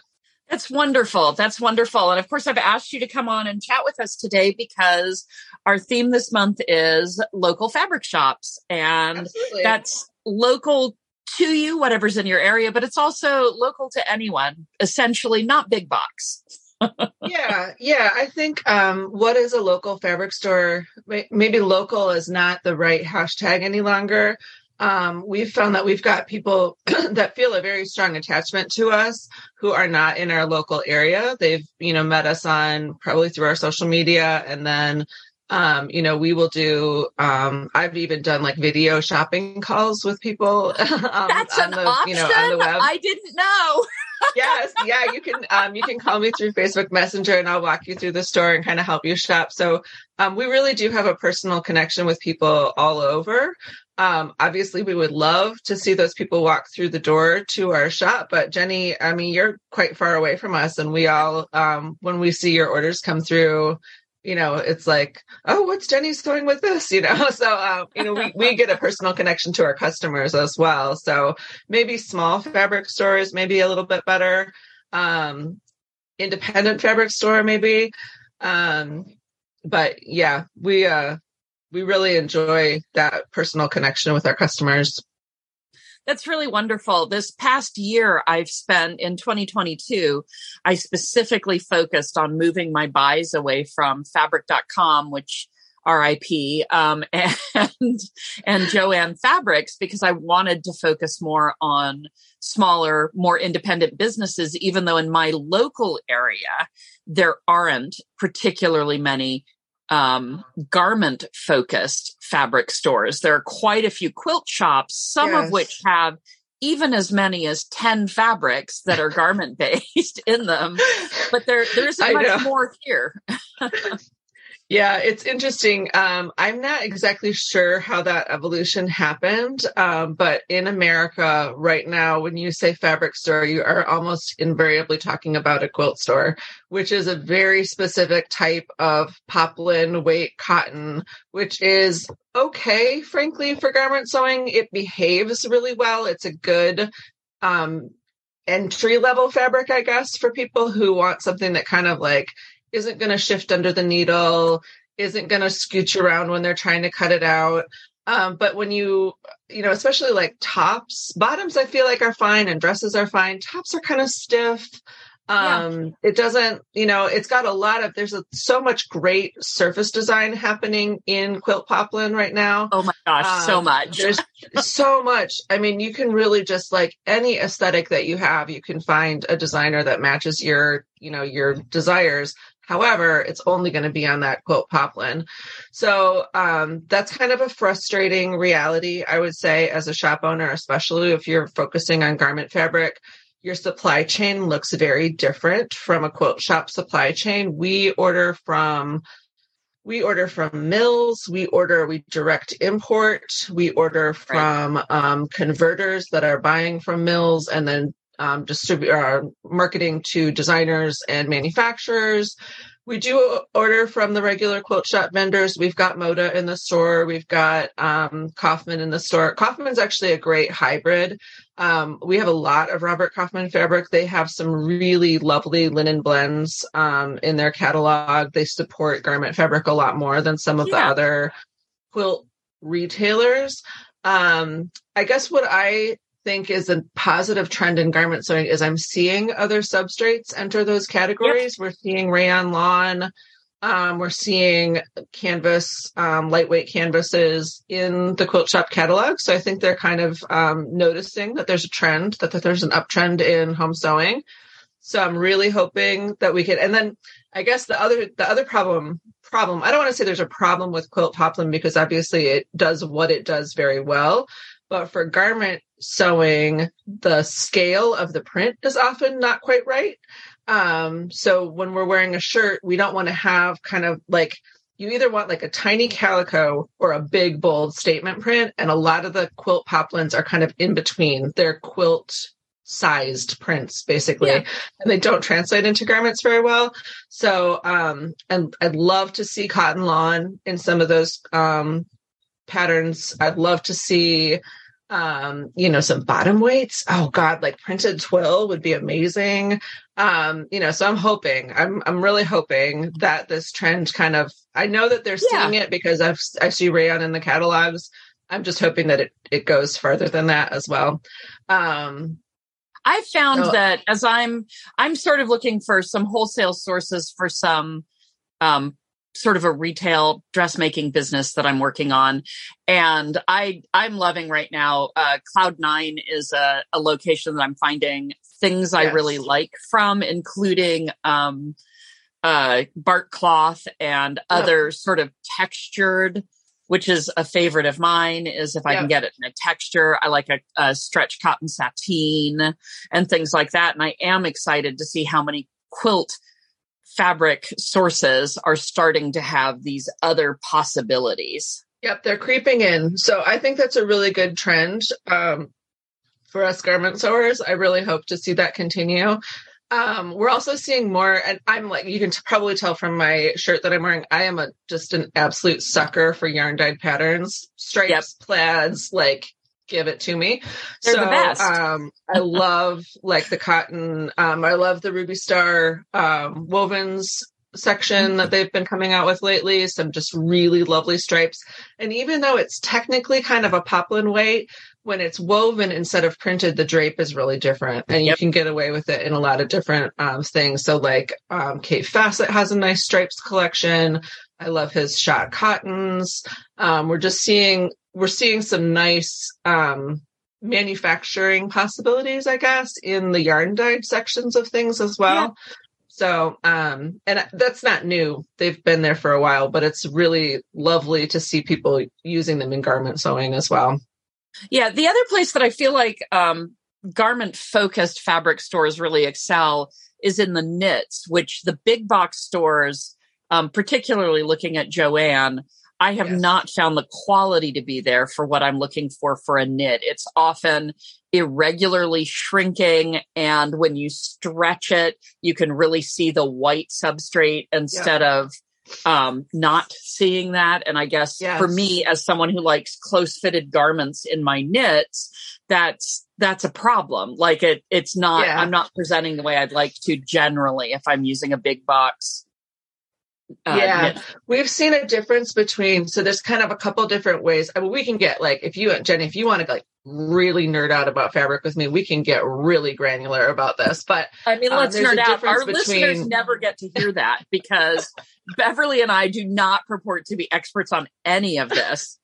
That's wonderful. That's wonderful. And of course, I've asked you to come on and chat with us today because our theme this month is local fabric shops. And Absolutely. that's local to you, whatever's in your area, but it's also local to anyone, essentially, not big box. yeah, yeah. I think um, what is a local fabric store? Maybe local is not the right hashtag any longer um, we've found that we've got people that feel a very strong attachment to us who are not in our local area. They've, you know, met us on probably through our social media and then um, you know, we will do um I've even done like video shopping calls with people um, That's on an the option? you know on the web. I didn't know. yes, yeah, you can um you can call me through Facebook Messenger and I'll walk you through the store and kind of help you shop. So um we really do have a personal connection with people all over. Um, obviously, we would love to see those people walk through the door to our shop. But Jenny, I mean, you're quite far away from us, and we all, um, when we see your orders come through, you know, it's like, oh, what's Jenny's doing with this? You know, so uh, you know, we we get a personal connection to our customers as well. So maybe small fabric stores, maybe a little bit better. Um, independent fabric store, maybe. Um, but yeah, we uh we really enjoy that personal connection with our customers. That's really wonderful. This past year I've spent in 2022, I specifically focused on moving my buys away from fabric.com, which RIP, um, and, and Joann Fabrics because I wanted to focus more on smaller, more independent businesses, even though in my local area, there aren't particularly many um, garment focused fabric stores. There are quite a few quilt shops, some yes. of which have even as many as 10 fabrics that are garment based in them, but there, there isn't much more here. Yeah, it's interesting. Um, I'm not exactly sure how that evolution happened, um, but in America right now, when you say fabric store, you are almost invariably talking about a quilt store, which is a very specific type of poplin weight cotton, which is okay, frankly, for garment sewing. It behaves really well. It's a good um, entry level fabric, I guess, for people who want something that kind of like isn't going to shift under the needle, isn't going to scooch around when they're trying to cut it out. Um, but when you, you know, especially like tops, bottoms, I feel like are fine and dresses are fine. Tops are kind of stiff. Um, yeah. it doesn't, you know, it's got a lot of, there's a, so much great surface design happening in quilt poplin right now. Oh my gosh, um, so much. there's so much. I mean, you can really just like any aesthetic that you have, you can find a designer that matches your, you know, your desires However, it's only going to be on that quote poplin. So um, that's kind of a frustrating reality, I would say, as a shop owner, especially if you're focusing on garment fabric. Your supply chain looks very different from a quilt shop supply chain. We order from we order from mills we order we direct import we order from right. um, converters that are buying from mills and then um, distribute uh, marketing to designers and manufacturers. We do order from the regular quilt shop vendors. We've got Moda in the store. We've got um, Kaufman in the store. Kaufman's actually a great hybrid. Um, we have a lot of Robert Kaufman fabric. They have some really lovely linen blends um, in their catalog. They support garment fabric a lot more than some of yeah. the other quilt retailers. Um, I guess what I think is a positive trend in garment sewing is I'm seeing other substrates enter those categories. Yep. We're seeing rayon lawn. Um, we're seeing canvas, um, lightweight canvases in the quilt shop catalog. So I think they're kind of um, noticing that there's a trend, that, that there's an uptrend in home sewing. So I'm really hoping that we could. And then I guess the other the other problem problem I don't want to say there's a problem with quilt poplin because obviously it does what it does very well. But for garment sewing, the scale of the print is often not quite right. Um, so when we're wearing a shirt, we don't want to have kind of like you either want like a tiny calico or a big bold statement print. And a lot of the quilt poplins are kind of in between. They're quilt sized prints basically yeah. and they don't translate into garments very well so um and i'd love to see cotton lawn in some of those um patterns. I'd love to see um you know some bottom weights. Oh god like printed twill would be amazing. Um you know so i'm hoping i'm i'm really hoping that this trend kind of i know that they're yeah. seeing it because i've i see rayon in the catalogs. I'm just hoping that it it goes further than that as well. Um I've found so, that as I'm I'm sort of looking for some wholesale sources for some um sort of a retail dressmaking business that I'm working on. And I, I'm loving right now. Uh, Cloud Nine is a, a location that I'm finding things yes. I really like from, including, um, uh, bark cloth and other sort of textured, which is a favorite of mine is if I can get it in a texture. I like a, a stretch cotton sateen and things like that. And I am excited to see how many quilt fabric sources are starting to have these other possibilities. Yep, they're creeping in. So I think that's a really good trend um, for us garment sewers. I really hope to see that continue. Um, we're also seeing more, and I'm like, you can t- probably tell from my shirt that I'm wearing, I am a just an absolute sucker for yarn dyed patterns, stripes, yep. plaids, like give it to me. They're so, the best. um, I love like the cotton. Um, I love the Ruby Star um, wovens section that they've been coming out with lately. Some just really lovely stripes. And even though it's technically kind of a poplin weight, when it's woven instead of printed, the drape is really different, and you can get away with it in a lot of different um, things. So, like um, Kaffe Fassett has a nice stripes collection. I love his shot cottons. Um, we're just seeing we're seeing some nice um, manufacturing possibilities, I guess, in the yarn dyed sections of things as well. Yeah. So, um, and that's not new. They've been there for a while, but it's really lovely to see people using them in garment sewing as well. Yeah. The other place that I feel like um, garment focused fabric stores really excel is in the knits, which the big box stores, um, particularly looking at Joann, I have yes. not found the quality to be there for what I'm looking for for a knit. It's often irregularly shrinking. And when you stretch it, you can really see the white substrate instead yeah. of um, not seeing that. And I guess yes. for me, as someone who likes close fitted garments in my knits, that's, that's a problem. Like it, it's not, yeah. I'm not presenting the way I'd like to generally if I'm using a big box uh, yeah, we've seen a difference between. So there's kind of a couple different ways. I mean, we can get like if you, Jenny, if you want to like really nerd out about fabric with me, we can get really granular about this. But I mean, um, let's um, nerd out. Our between... listeners never get to hear that because Beverly and I do not purport to be experts on any of this.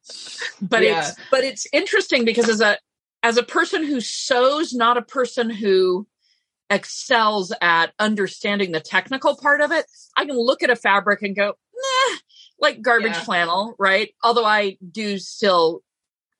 But yeah. it's but it's interesting because as a as a person who sews, not a person who excels at understanding the technical part of it, I can look at a fabric and go, nah, like garbage yeah. flannel, right? Although I do still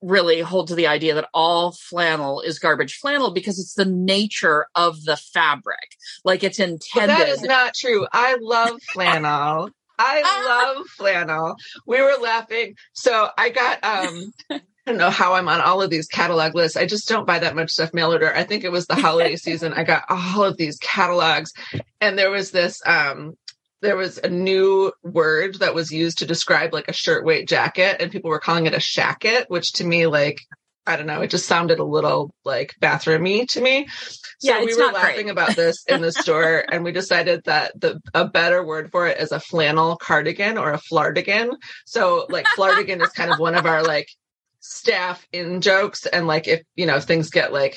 really hold to the idea that all flannel is garbage flannel because it's the nature of the fabric. Like it's intended. But that is not true. I love flannel. I love flannel. We were laughing. So I got um I don't know how I'm on all of these catalog lists. I just don't buy that much stuff mail order. I think it was the holiday season. I got all of these catalogs, and there was this um, there was a new word that was used to describe like a shirt weight jacket, and people were calling it a shacket, which to me, like, I don't know, it just sounded a little like bathroomy to me. So Yeah, we were laughing great. about this in the store, and we decided that the a better word for it is a flannel cardigan or a flardigan. So like flardigan is kind of one of our like staff in jokes, and like if you know things get like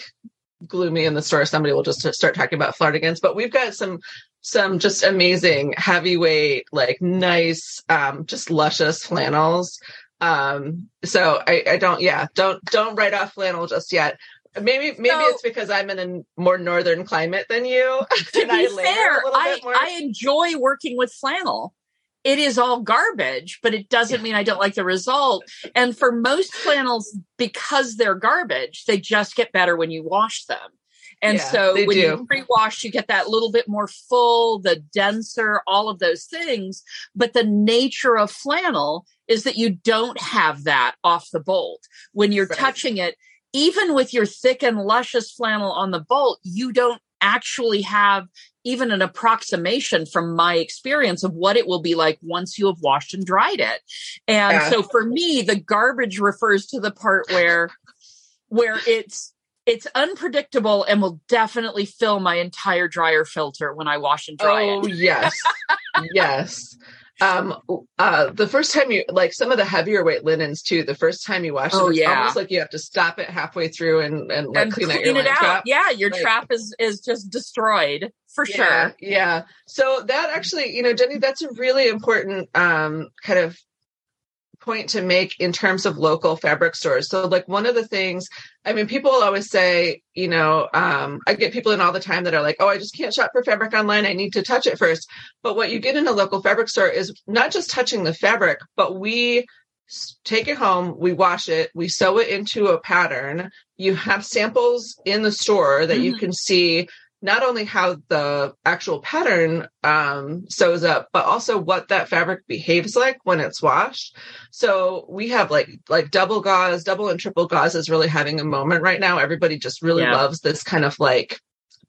gloomy in the store, somebody will just start talking about flardigans. But we've got some some just amazing heavyweight, like nice, um, just luscious flannels. Um, so I, I don't, yeah, don't don't write off flannel just yet. Maybe maybe So- it's because I'm in a more northern climate than you. to be fair, I. I enjoy working with flannel. It is all garbage, but it doesn't mean I don't like the result. And for most flannels, because they're garbage, they just get better when you wash them. And Yeah, so when do. you pre-wash, you get that little bit more full, the denser, all of those things. But the nature of flannel is that you don't have that off the bolt. When you're Right. touching it, even with your thick and luscious flannel on the bolt, you don't actually have even an approximation from my experience of what it will be like once you have washed and dried it. And Yeah. so for me, the garbage refers to the part where where it's it's unpredictable and will definitely fill my entire dryer filter when I wash and dry oh it. yes, yes. Um, uh, the first time you like some of the heavier weight linens too. The first time you wash Oh, it, it's yeah. almost like you have to stop it halfway through and and like and clean, clean, out your it out. trap. Yeah, your Like- trap is is just destroyed for yeah, sure. Yeah. So that actually, you know, Jenny, that's a really important um, kind of point to make in terms of local fabric stores. So, like, one of the things, I mean, people always say, you know, um, I get people in all the time that are like, oh, I just can't shop for fabric online. I need to touch it first. But what you get in a local fabric store is not just touching the fabric, but we take it home, we wash it, we sew it into a pattern. You have samples in the store that you Mhm. can see not only how the actual pattern um, sews up, but also what that fabric behaves like when it's washed. So we have like like double gauze, double and triple gauze is really having a moment right now. Everybody just really Yeah. loves this kind of like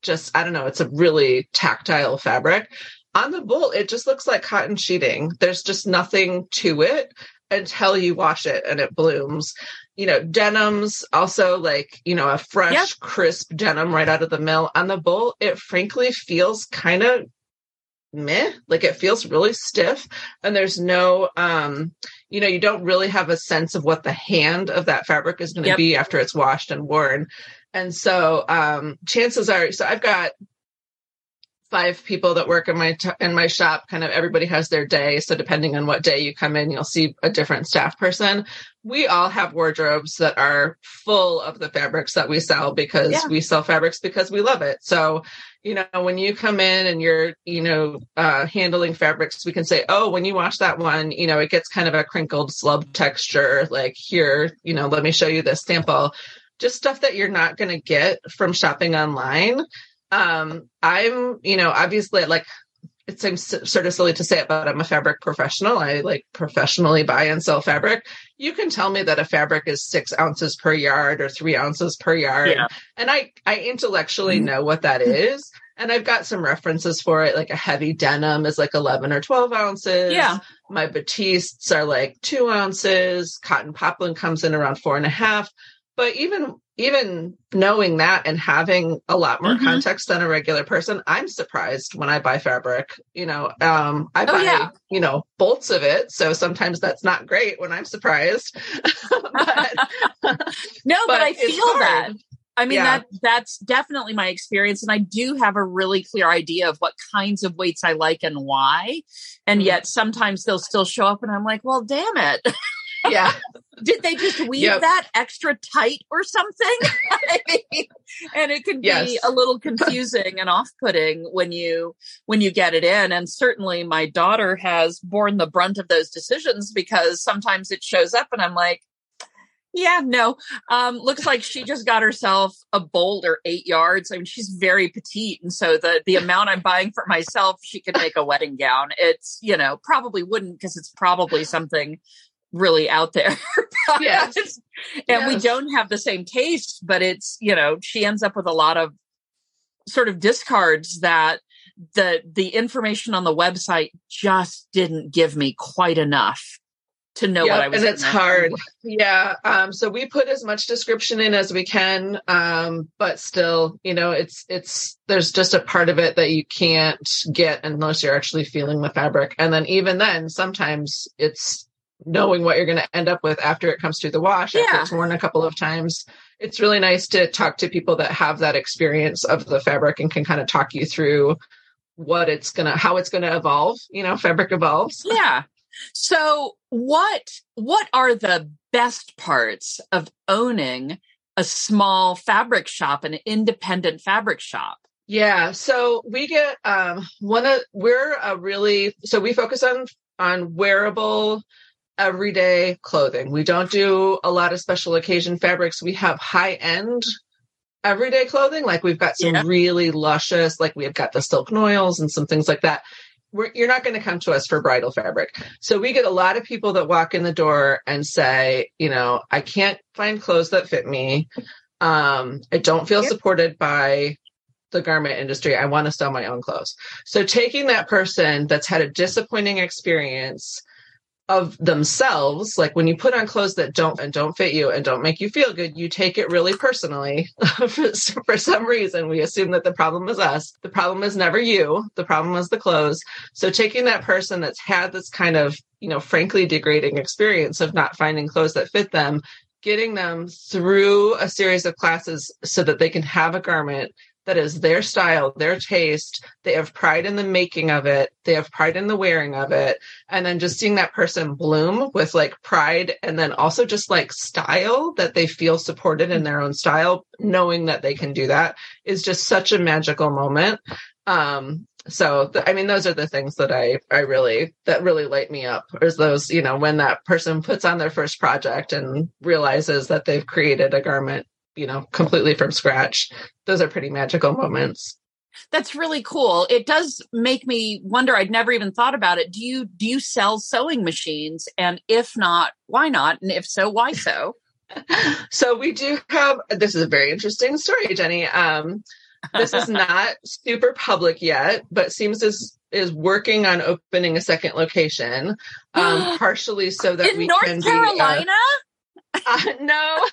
just I don't know, it's a really tactile fabric. On the bolt, it just looks like cotton sheeting. There's just nothing to it until you wash it and it blooms. You know, denims also like, you know, a fresh, Yep. crisp denim right out of the mill. On the bolt, it frankly feels kind of meh, like it feels really stiff. And there's no um, you know, you don't really have a sense of what the hand of that fabric is going to Yep. be after it's washed and worn. And so um chances are so I've got five people that work in my t- in my shop kind of everybody has their day. So depending on what day you come in you'll see a different staff person. We all have wardrobes that are full of the fabrics that we sell because Yeah. we sell fabrics because we love it. So you know when you come in and you're you know uh handling fabrics we can say oh when you wash that one you know it gets kind of a crinkled slub texture like here you know let me show you this sample. Just stuff that you're not going to get from shopping online um i'm you know obviously like it seems sort of silly to say it but i'm a fabric professional. I like professionally buy and sell fabric. You can tell me that a fabric is six ounces per yard or three ounces per yard. Yeah. and i i intellectually know what that is. And i've got some references for it like a heavy denim is like 11 or 12 ounces. Yeah. my batistes are like two ounces. Cotton poplin comes in around four and a half. But even even knowing that and having a lot more Mhm. context than a regular person i'm surprised when i buy fabric you know um i Oh, buy yeah. you know bolts of it so sometimes that's not great when i'm surprised but, No, but, I feel hard. that. I mean Yeah. that that's definitely my experience and I do have a really clear idea of what kinds of weights I like and why. And Mhm. yet sometimes they'll still show up and I'm like, "Well, damn it. yeah Did they just weave Yep. that extra tight or something?" I mean, and it can be a little confusing and off-putting when you when you get it in and certainly my daughter has borne the brunt of those decisions because sometimes it shows up and I'm like, yeah, no. Um, looks like she just got herself a bolt or eight yards. I mean, she's very petite, and so the the amount I'm buying for myself, she could make a wedding gown. It's you know probably wouldn't because it's probably something really out there. Yes. and we don't have the same taste, but it's you know she ends up with a lot of sort of discards that the the information on the website just didn't give me quite enough to know yep, what I was. And it's hard. Yeah. Um, so we put as much description in as we can. Um, but still, you know, it's, it's, there's just a part of it that you can't get unless you're actually feeling the fabric. And then even then, sometimes it's knowing what you're going to end up with after it comes through the wash, yeah. after it's worn a couple of times. It's really nice to talk to people that have that experience of the fabric and can kind of talk you through what it's gonna how it's gonna evolve you know fabric evolves yeah so what what are the best parts of owning a small fabric shop, an independent fabric shop? Yeah, so we get um one of we're a really so we focus on on wearable everyday clothing. We don't do a lot of special occasion fabrics. We have high end everyday clothing. Like we've got some yeah. really luscious, like we've got the silk noils and some things like that you're not going to come to us for bridal fabric. So we get a lot of people that walk in the door and say, you know, I can't find clothes that fit me. Um, I don't feel supported by the garment industry. I want to sell my own clothes. So taking that person that's had a disappointing experience of themselves like when you put on clothes that don't and don't fit you and don't make you feel good you take it really personally. For, some reason we assume that the problem is us the problem is never you the problem is the clothes. So taking that person that's had this kind of you know frankly degrading experience of not finding clothes that fit them getting them through a series of classes so that they can have a garment that is their style, their taste. They have pride in the making of it. They have pride in the wearing of it. And then just seeing that person bloom with like pride and then also just like style that they feel supported in their own style, knowing that they can do that is just such a magical moment. Um, so th- I mean, those are the things that I, I really, that really light me up is those, you know, when that person puts on their first project and realizes that they've created a garment you know, completely from scratch. Those are pretty magical moments. That's really cool. It does make me wonder. I'd never even thought about it. Do you do you sell sewing machines? And if not, why not? And if so, why so? so we do have this is a very interesting story, Jenny. Um, this is not super public yet, but Seams is is working on opening a second location, um, partially so that In we North can Carolina. Be, uh, uh, no,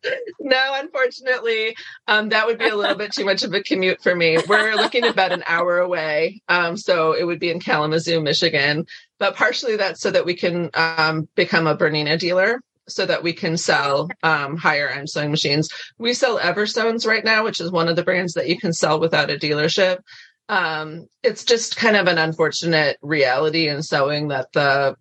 no, unfortunately, um, that would be a little bit too much of a commute for me. We're looking about an hour away. Um, so it would be in Kalamazoo, Michigan. But partially that's so that we can um, become a Bernina dealer so that we can sell um, higher end sewing machines. We sell Eversewns right now, which is one of the brands that you can sell without a dealership. Um, it's just kind of an unfortunate reality in sewing that the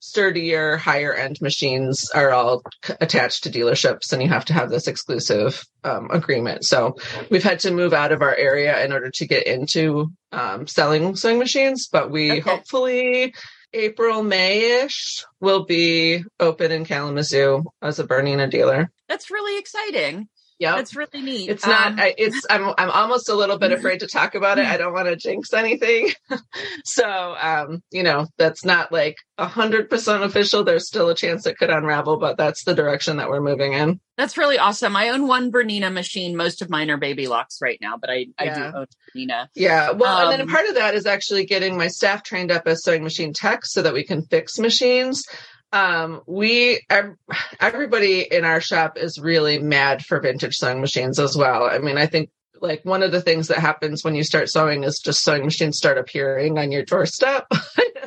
sturdier, higher end machines are all c- attached to dealerships, and you have to have this exclusive um, agreement. So we've had to move out of our area in order to get into um, selling sewing machines, but we okay. hopefully. April, May ish will be open in Kalamazoo as a Bernina dealer. That's really exciting. Yeah, that's really neat. It's not. Um, I, it's. I'm. I'm almost a little bit afraid to talk about it. I don't want to jinx anything. so, um, you know, that's not like a hundred percent official. There's still a chance it could unravel, but that's the direction that we're moving in. That's really awesome. I own one Bernina machine. Most of mine are Baby Locks right now, but I, yeah. I do own Bernina. Yeah. Well, um, and then um, part of that is actually getting my staff trained up as sewing machine techs so that we can fix machines um we everybody in our shop is really mad for vintage sewing machines as well. I mean i think like one of the things that happens when you start sewing is just sewing machines start appearing on your doorstep.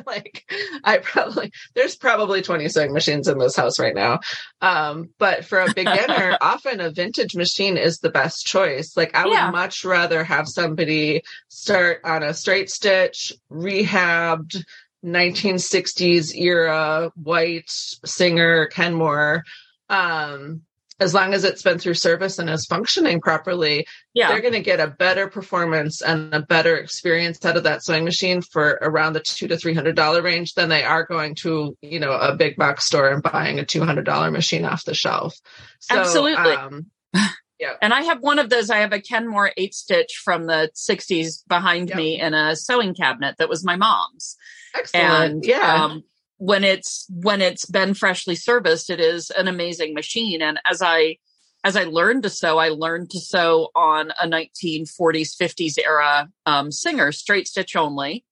Like i probably there's probably 20 sewing machines in this house right now. Um but for a beginner often a vintage machine is the best choice. Like i yeah. would much rather have somebody start on a straight stitch rehabbed 1960s era white Singer Kenmore, um, as long as it's been through service and is functioning properly, yeah. they're going to get a better performance and a better experience out of that sewing machine for around the two to three hundred dollar range than they are going to, you know, a big box store and buying a two hundred dollar machine off the shelf. So, Absolutely. Um, yeah. And I have one of those. I have a Kenmore eight stitch from the 60s behind yep. me in a sewing cabinet that was my mom's. Excellent. And yeah. Um, when it's when it's been freshly serviced, it is an amazing machine. And as I as I learned to sew, I learned to sew on a 1940s, 50s era um, Singer, straight stitch only.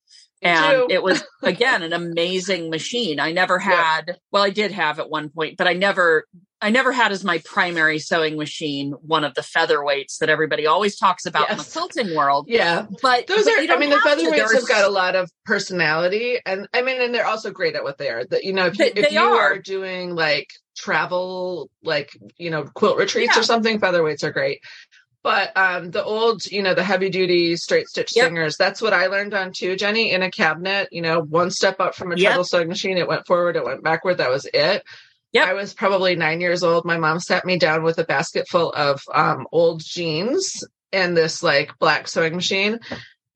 And it was again an amazing machine. I never had, yeah. well, I did have at one point, but I never I never had as my primary sewing machine one of the featherweights that everybody always talks about yes. in the quilting world. Yeah. But those but are, I mean, the featherweights have got a lot of personality and I mean, and they're also great at what they are. That, you know, if you, they, if you are. are. doing like travel, like, you know, quilt retreats yeah. or something, featherweights are great. But um, the old, you know, the heavy duty straight stitch yep. Singers, that's what I learned on too, Jenny, in a cabinet, you know, one step up from a yep. sewing machine. It went forward, it went backward. That was it. Yep. I was probably nine years old. My mom sat me down with a basket full of um, old jeans and this like black sewing machine.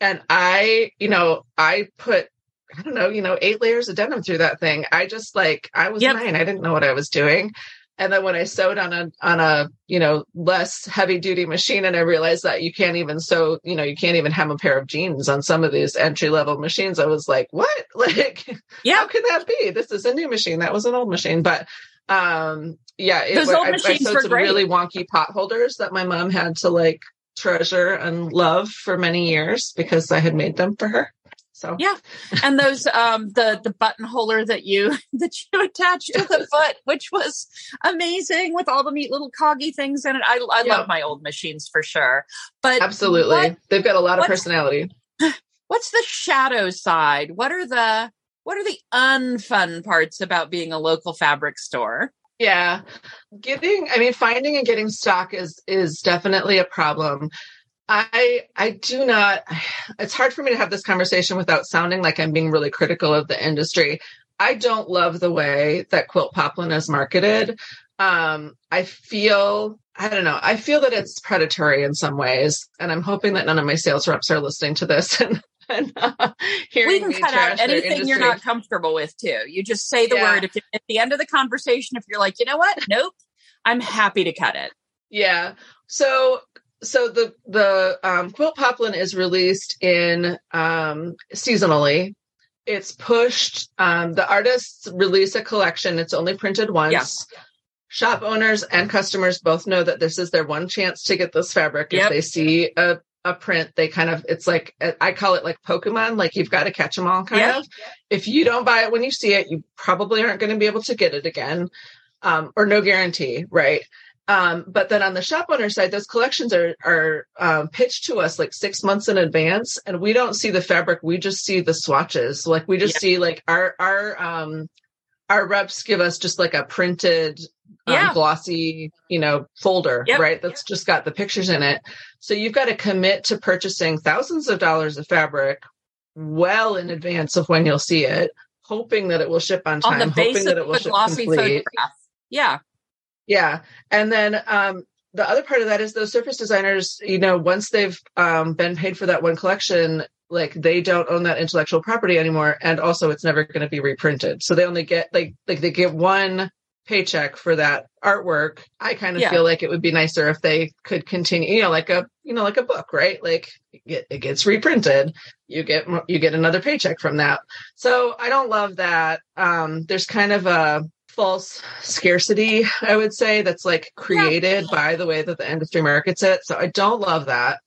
And I, you know, I put, I don't know, you know, eight layers of denim through that thing. I just like, I was yep. nine. I didn't know what I was doing. And then when I sewed on a on a you know less heavy duty machine, and I realized that you can't even sew, you know, you can't even hem a pair of jeans on some of these entry level machines. I was like, what? Like, yeah, how can that be? This is a new machine. That was an old machine, but um, yeah, it, those old I, machines I were some great. really wonky pot holders that my mom had to like treasure and love for many years because I had made them for her. So yeah, and those um the the button holder that you that you attached to the foot, which was amazing with all the neat little coggy things in it. I I love my old machines for sure. But absolutely, what, they've got a lot of personality. What's the shadow side? What are the what are the unfun parts about being a local fabric store? Yeah. Getting I mean finding and getting stock is is definitely a problem. I I do not it's hard for me to have this conversation without sounding like I'm being really critical of the industry. I don't love the way that quilt poplin is marketed. Um, I feel I don't know. I feel that it's predatory in some ways, and I'm hoping that none of my sales reps are listening to this and, and uh, we can cut out anything you're not comfortable with too. You just say the yeah. word if at the end of the conversation. If you're like, you know what, nope, I'm happy to cut it. Yeah. So so the the um, quilt poplin is released in um, seasonally. It's pushed. Um, the artists release a collection. It's only printed once. Yeah. Shop owners and customers both know that this is their one chance to get this fabric. Yep. If they see a a print, they kind of it's like I call it like Pokemon. Like you've got to catch them all, kind yep. of. If you don't buy it when you see it, you probably aren't going to be able to get it again, um, or no guarantee, right? Um, but then on the shop owner side, those collections are are um, pitched to us like six months in advance, and we don't see the fabric. We just see the swatches. Like we just yeah. see like our our um our reps give us just like a printed um, yeah. glossy, you know, folder, yep. right? That's just got the pictures in it. So you've got to commit to purchasing thousands of dollars of fabric well in advance of when you'll see it, hoping that it will ship on time, on hoping that it will ship complete. Photograph. Yeah. Yeah. And then um, the other part of that is those surface designers, you know, once they've um, been paid for that one collection, like they don't own that intellectual property anymore. And also it's never going to be reprinted. So they only get like, like they get one paycheck for that artwork. I kind of yeah. feel like it would be nicer if they could continue, you know, like a, you know, like a book, right? Like it, it gets reprinted. You get, you get another paycheck from that. So I don't love that. Um, there's kind of a, false scarcity, I would say, that's like created by the way that the industry markets it. So I don't love that.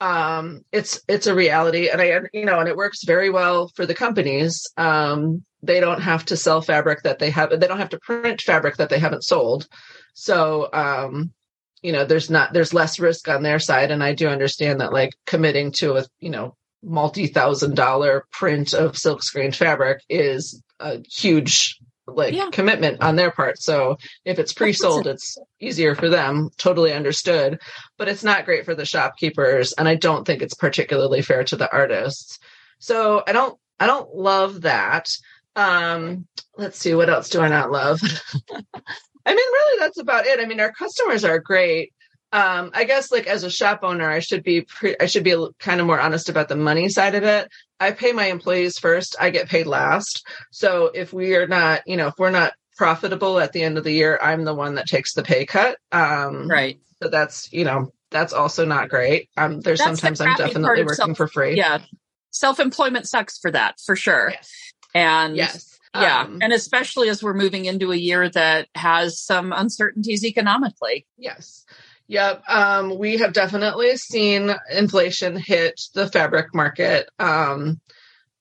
Um, it's it's a reality, and I you know, and it works very well for the companies. Um, they don't have to sell fabric that they have. They don't have to print fabric that they haven't sold. So um, you know, there's not there's less risk on their side, and I do understand that like committing to a you know multi thousand dollar print of silk screen fabric is a huge like yeah. commitment on their part. So if it's pre-sold, it's easier for them. Totally understood. But it's not great for the shopkeepers. And I don't think it's particularly fair to the artists. So I don't I don't love that. Um, let's see, what else do I not love? I mean, really that's about it. I mean, our customers are great um i guess like as a shop owner i should be pre- i should be kind of more honest about the money side of it i pay my employees first i get paid last so if we are not you know if we're not profitable at the end of the year i'm the one that takes the pay cut um right so that's you know that's also not great um there's that's sometimes the i'm definitely working self- for free yeah self-employment sucks for that for sure yes. and yes Yeah. Um, and especially as we're moving into a year that has some uncertainties economically. Yes. Yep. Um, we have definitely seen inflation hit the fabric market. Um,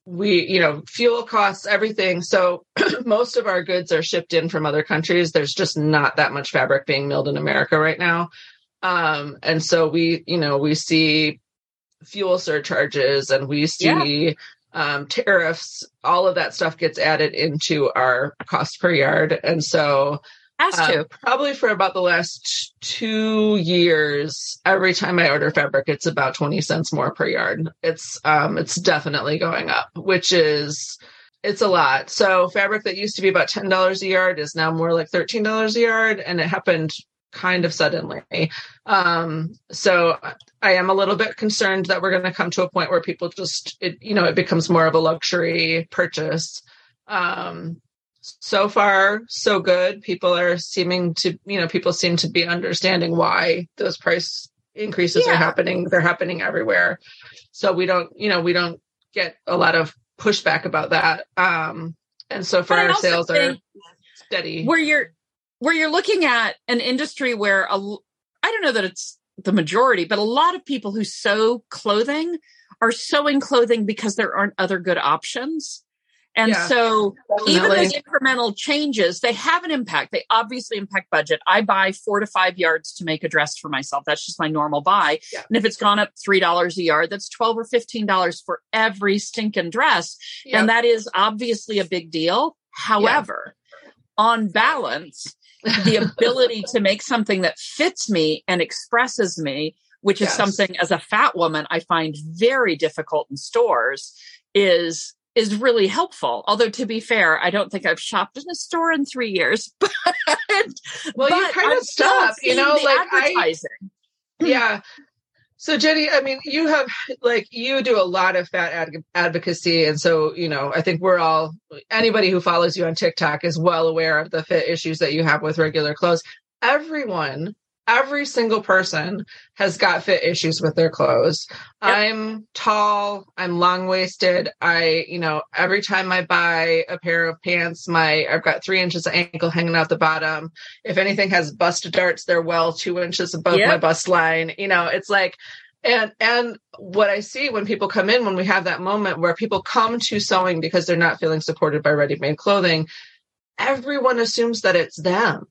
we, you know, fuel costs, everything. So most of our goods are shipped in from other countries. There's just not that much fabric being milled in America right now. Um, and so we, you know, we see fuel surcharges and we see um, tariffs, all of that stuff gets added into our cost per yard. And so Has to. um, probably for about the last two years, every time I order fabric, it's about 20 cents more per yard. It's um it's definitely going up, which is it's a lot. So fabric that used to be about ten dollars a yard is now more like thirteen dollars a yard, and it happened kind of suddenly. Um, so I am a little bit concerned that we're going to come to a point where people just it you know it becomes more of a luxury purchase. Um, so far so good. People are seeming to you know people seem to be understanding why those price increases Yeah. are happening. They're happening everywhere. So we don't you know we don't get a lot of pushback about that. Um and so far our sales are steady. where you're where you're looking at an industry where a i don't know that it's the majority, but a lot of people who sew clothing are sewing clothing because there aren't other good options. And Yeah, so even those incremental changes, they have an impact. They obviously impact budget. I buy four to five yards to make a dress for myself. That's just my normal buy. Yeah. And if it's gone up three dollars a yard, that's twelve or fifteen dollars for every stinking dress. And that is obviously a big deal. However, on balance, the ability to make something that fits me and expresses me, which is something as a fat woman I find very difficult in stores, is is really helpful. Although to be fair, I don't think I've shopped in a store in three years. But Well, you kind of I'm still stop, you know, like, I- advertising. Hmm. yeah so jenny i mean you have like you do a lot of fat ad- advocacy and so you know i think we're all anybody who follows you on TikTok is well aware of the fit issues that you have with regular clothes everyone every single person has got fit issues with their clothes. I'm tall i'm long waisted i you know every time i buy a pair of pants my i've got three inches of ankle hanging out the bottom. If anything has bust darts they're well two inches above my bust line. You know it's like and and what i see when people come in when we have that moment where people come to sewing because they're not feeling supported by ready-made clothing everyone assumes that it's them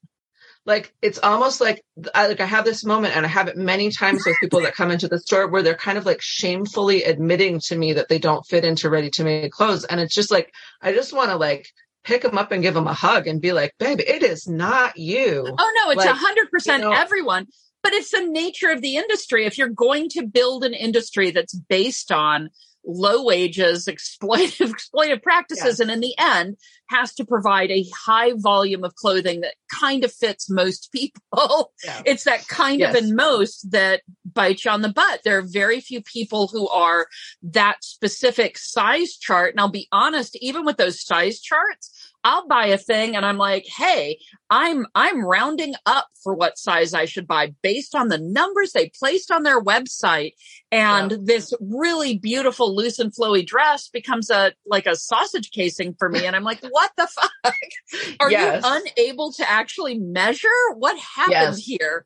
like it's almost like I like I have this moment and I have it many times with people that come into the store where they're kind of like shamefully admitting to me that they don't fit into ready to make clothes and it's just like I just want to like pick them up and give them a hug and be like babe it is not you Oh no, it's a Like, hundred percent you know- everyone. But it's the nature of the industry. If you're going to build an industry that's based on low wages, exploitive, exploitive practices, Yes. and in the end has to provide a high volume of clothing that kind of fits most people. Yeah. It's that kind of and most that bites you on the butt. There are very few people who are that specific size chart. And I'll be honest, even with those size charts, I'll buy a thing and I'm like, hey, I'm I'm rounding up for what size I should buy based on the numbers they placed on their website. And Yeah. this really beautiful loose and flowy dress becomes a like a sausage casing for me. And I'm like, what the fuck? Are Yes. you unable to actually measure? What happened Yes. here?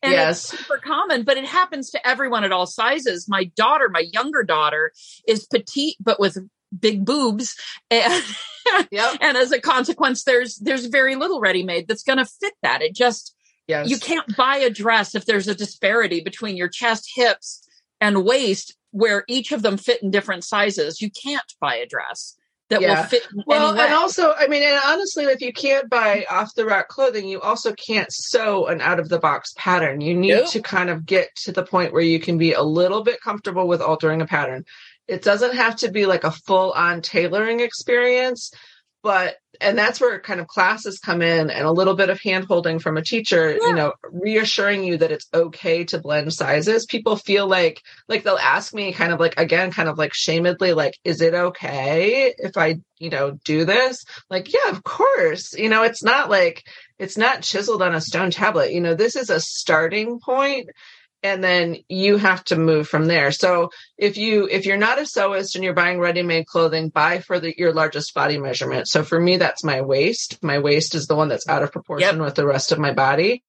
And Yes. it's super common, but it happens to everyone at all sizes. My daughter, my younger daughter, is petite but with big boobs. And yep and as a consequence there's there's very little ready made that's going to fit that it just yes you can't buy a dress if there's a disparity between your chest hips and waist where each of them fit in different sizes you can't buy a dress that Yeah. will fit Well, and also, I mean, and honestly, if you can't buy off the rack clothing, you also can't sew an out of the box pattern. You need Nope. to kind of get to the point where you can be a little bit comfortable with altering a pattern. It doesn't have to be like a full on tailoring experience, but and that's where kind of classes come in and a little bit of hand holding from a teacher, Yeah. you know, reassuring you that it's okay to blend sizes. People feel like like they'll ask me kind of like again kind of like shamedly like is it okay if I, you know, do this? Like, yeah, of course. You know, it's not like it's not chiseled on a stone tablet. You know, this is a starting point and then you have to move from there. So if you if you're not a sewist and you're buying ready-made clothing buy for the, your largest body measurement. So for me that's my waist. My waist is the one that's out of proportion yep. with the rest of my body.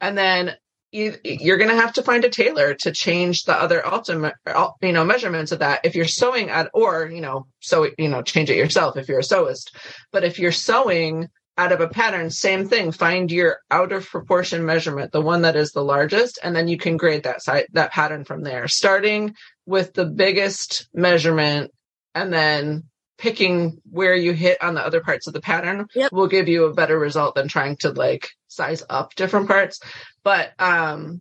And then you, you're going to have to find a tailor to change the other ultimate you know measurements of that. If you're sewing at or you know so you know change it yourself if you're a sewist. But if you're sewing out of a pattern, same thing. Find your out of proportion measurement, the one that is the largest, and then you can grade that site, that pattern from there. Starting with the biggest measurement and then picking where you hit on the other parts of the pattern yep. will give you a better result than trying to like size up different parts. But um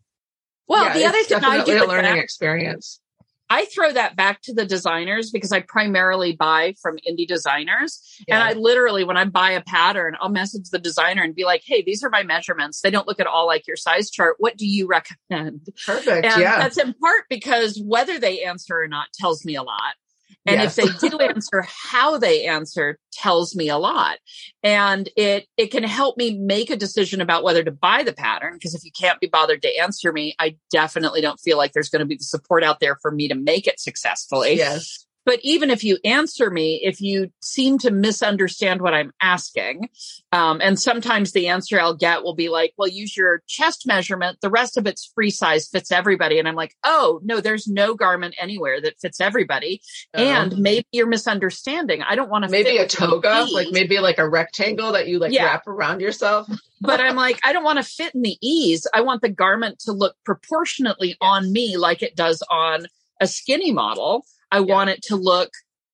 well, yeah, the other thing I do a learning experience. I throw that back to the designers because I primarily buy from indie designers. Yeah. And I literally, when I buy a pattern, I'll message the designer and be like, Hey, these are my measurements. They don't look at all like your size chart. What do you recommend? Perfect. And yeah. that's in part because whether they answer or not tells me a lot. And yes. if they do answer, how they answer tells me a lot. And it, it can help me make a decision about whether to buy the pattern. Because if you can't be bothered to answer me, I definitely don't feel like there's going to be the support out there for me to make it successfully. Yes. But even if you answer me, if you seem to misunderstand what I'm asking, um, and sometimes the answer I'll get will be like, well, use your chest measurement. The rest of it's free size, fits everybody. And I'm like, oh, no, there's no garment anywhere that fits everybody. Uh-huh. And maybe you're misunderstanding. I don't want to maybe a toga, like maybe like a rectangle that you like yeah. wrap around yourself. but I'm like, I don't want to fit in the ease. I want the garment to look proportionately yes. on me like it does on a skinny model. I yeah. want it to look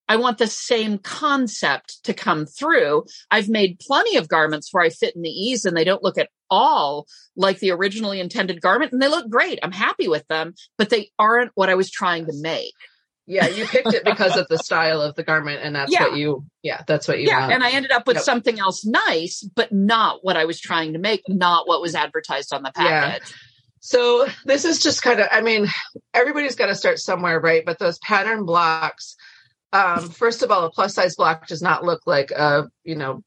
I want the same concept to come through. I've made plenty of garments where I fit in the ease and they don't look at all like the originally intended garment and they look great. I'm happy with them, but they aren't what I was trying to make. Yeah, you picked it because of the style of the garment and that's yeah. what you yeah, that's what you Yeah, want. and I ended up with yep. something else nice, but not what I was trying to make, not what was advertised on the package. Yeah. So this is just kind of, I mean, everybody's got to start somewhere, right? But those pattern blocks, um, first of all, a plus size block does not look like a, you know,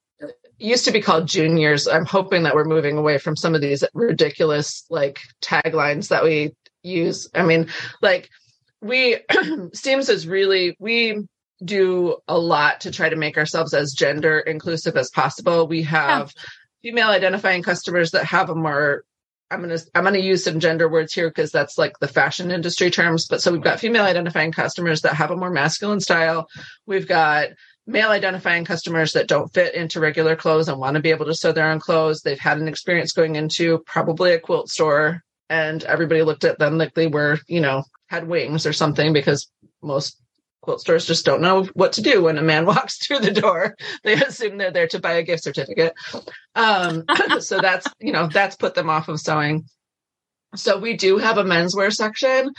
used to be called juniors. I'm hoping that we're moving away from some of these ridiculous like taglines that we use. I mean, like we Seams is really we do a lot to try to make ourselves as gender inclusive as possible. We have yeah. female identifying customers that have a more I'm gonna I'm gonna use some gender words here because that's like the fashion industry terms. But so we've got female identifying customers that have a more masculine style. We've got male identifying customers that don't fit into regular clothes and want to be able to sew their own clothes. They've had an experience going into probably a quilt store and everybody looked at them like they were, you know, had wings or something because most quilt stores just don't know what to do when a man walks through the door. They assume they're there to buy a gift certificate. Um, so that's, you know, that's put them off of sewing. So we do have a menswear section.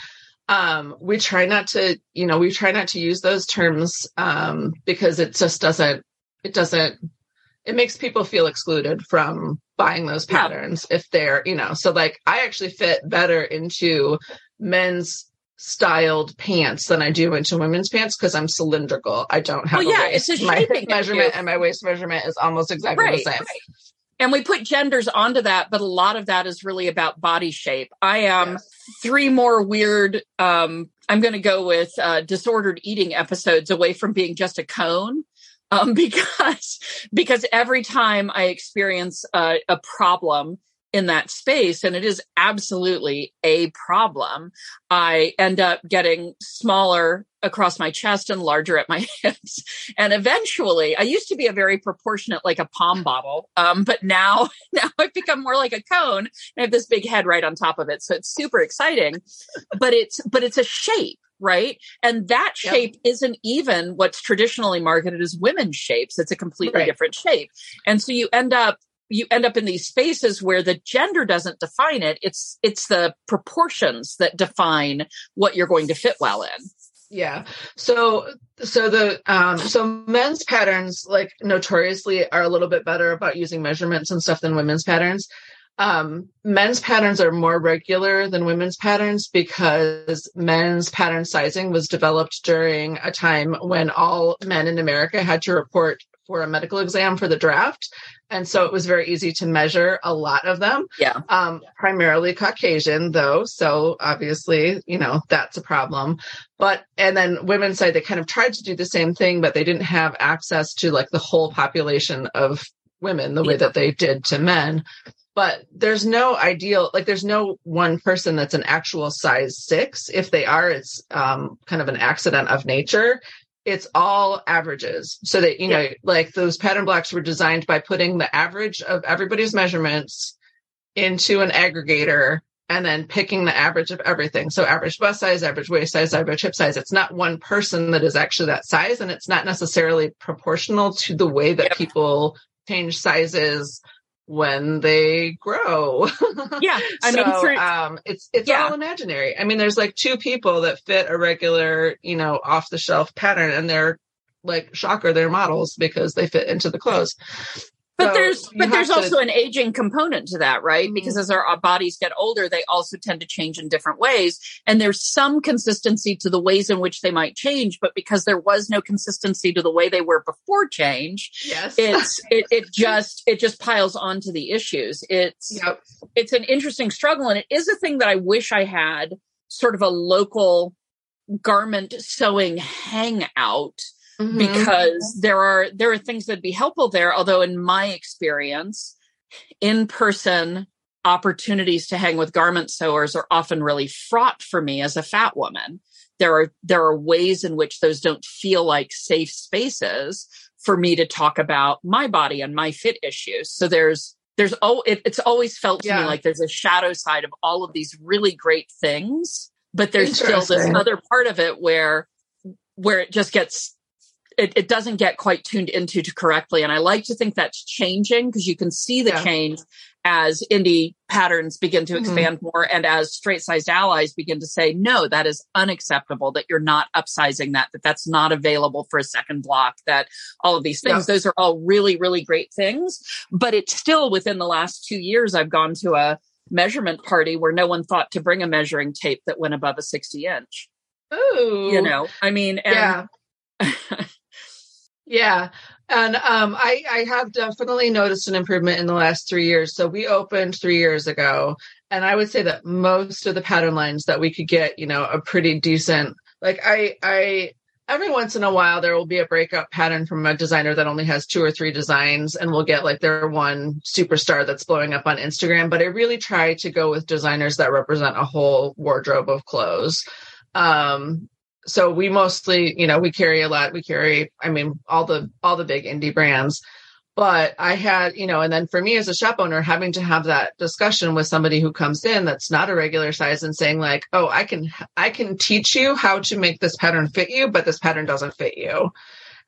Um, we try not to, you know, we try not to use those terms um, because it just doesn't, it doesn't, it makes people feel excluded from buying those patterns yeah. if they're, you know, so like I actually fit better into men's styled pants than I do into women's pants because I'm cylindrical. I don't have well, yeah, waist. It's a my hip measurement and my waist measurement is almost exactly right, the same. Right. And we put genders onto that, but a lot of that is really about body shape. I am yes. three more weird, um, I'm going to go with uh, disordered eating episodes away from being just a cone. Um, because, because every time I experience uh, a problem, in that space and it is absolutely a problem i end up getting smaller across my chest and larger at my hips and eventually i used to be a very proportionate like a palm bottle um, but now now i've become more like a cone and i have this big head right on top of it so it's super exciting but it's but it's a shape right? And that shape yep. isn't even what's traditionally marketed as women's shapes. It's a completely right. different shape. And so you end up you end up in these spaces where the gender doesn't define it. It's it's the proportions that define what you're going to fit well in. Yeah. So so the um so men's patterns like notoriously are a little bit better about using measurements and stuff than women's patterns. Um men's patterns are more regular than women's patterns because men's pattern sizing was developed during a time when all men in america had to report for a medical exam for the draft. And so it was very easy to measure a lot of them. Yeah. Um, primarily Caucasian though. So obviously, you know, that's a problem. But, and then women's side, they kind of tried to do the same thing, but they didn't have access to like the whole population of women the way Yeah. that they did to men. But there's no ideal, like there's no one person that's an actual size six. If they are, it's um, kind of an accident of nature it's all averages. So that you know like those pattern blocks were designed by putting the average of everybody's measurements into an aggregator and then picking the average of everything. So average bust size average waist size average hip size it's not one person that is actually that size and it's not necessarily proportional to the way that Yep. people change sizes when they grow Yeah. I mean, so, for, um, it's it's Yeah. all imaginary. I mean, there's like two people that fit a regular, you know, off the shelf pattern, and they're like shocker, they're models because they fit into the clothes. But So there's but there's to- also an aging component to that right? Mhm. because as our, our bodies get older they also tend to change in different ways. And there's some consistency to the ways in which they might change but because there was no consistency to the way they were before change yes, it's it, it just it just piles onto the issues. It's yep, it's an interesting struggle. And it is a thing that i wish i had sort of a local garment sewing hangout Mhm. because there are there are things that'd be helpful there although in my experience in person opportunities to hang with garment sewers are often really fraught for me as a fat woman there are there are ways in which those don't feel like safe spaces for me to talk about my body and my fit issues so there's there's oh it, it's always felt to Yeah. me like there's a shadow side of all of these really great things but there's still this other part of it where where it just gets it, it doesn't get quite tuned into to correctly. And i like to think that's changing because you can see the Yeah. change as indie patterns begin to Mhm. expand more and as straight sized allies begin to say no that is unacceptable that you're not upsizing that that that's not available for a second block that all of these things those are all really really great things. But it's still within the last two years i've gone to a measurement party where no one thought to bring a measuring tape that went above a 60 inch. Ooh, you know i mean and yeah, yeah. And um, I, I have definitely noticed an improvement in the last three years. So we opened three years ago, and I would say that most of the pattern lines that we could get, you know, a pretty decent. Like I, I every once in a while there will be a breakup pattern from a designer that only has two or three designs, and we'll get like their one superstar that's blowing up on Instagram. But I really try to go with designers that represent a whole wardrobe of clothes. Um, so we mostly you know we carry a lot we carry i mean all the all the big indie brands. But i had you know and then for me as a shop owner having to have that discussion with somebody who comes in that's not a regular size and saying like oh i can i can teach you how to make this pattern fit you but this pattern doesn't fit you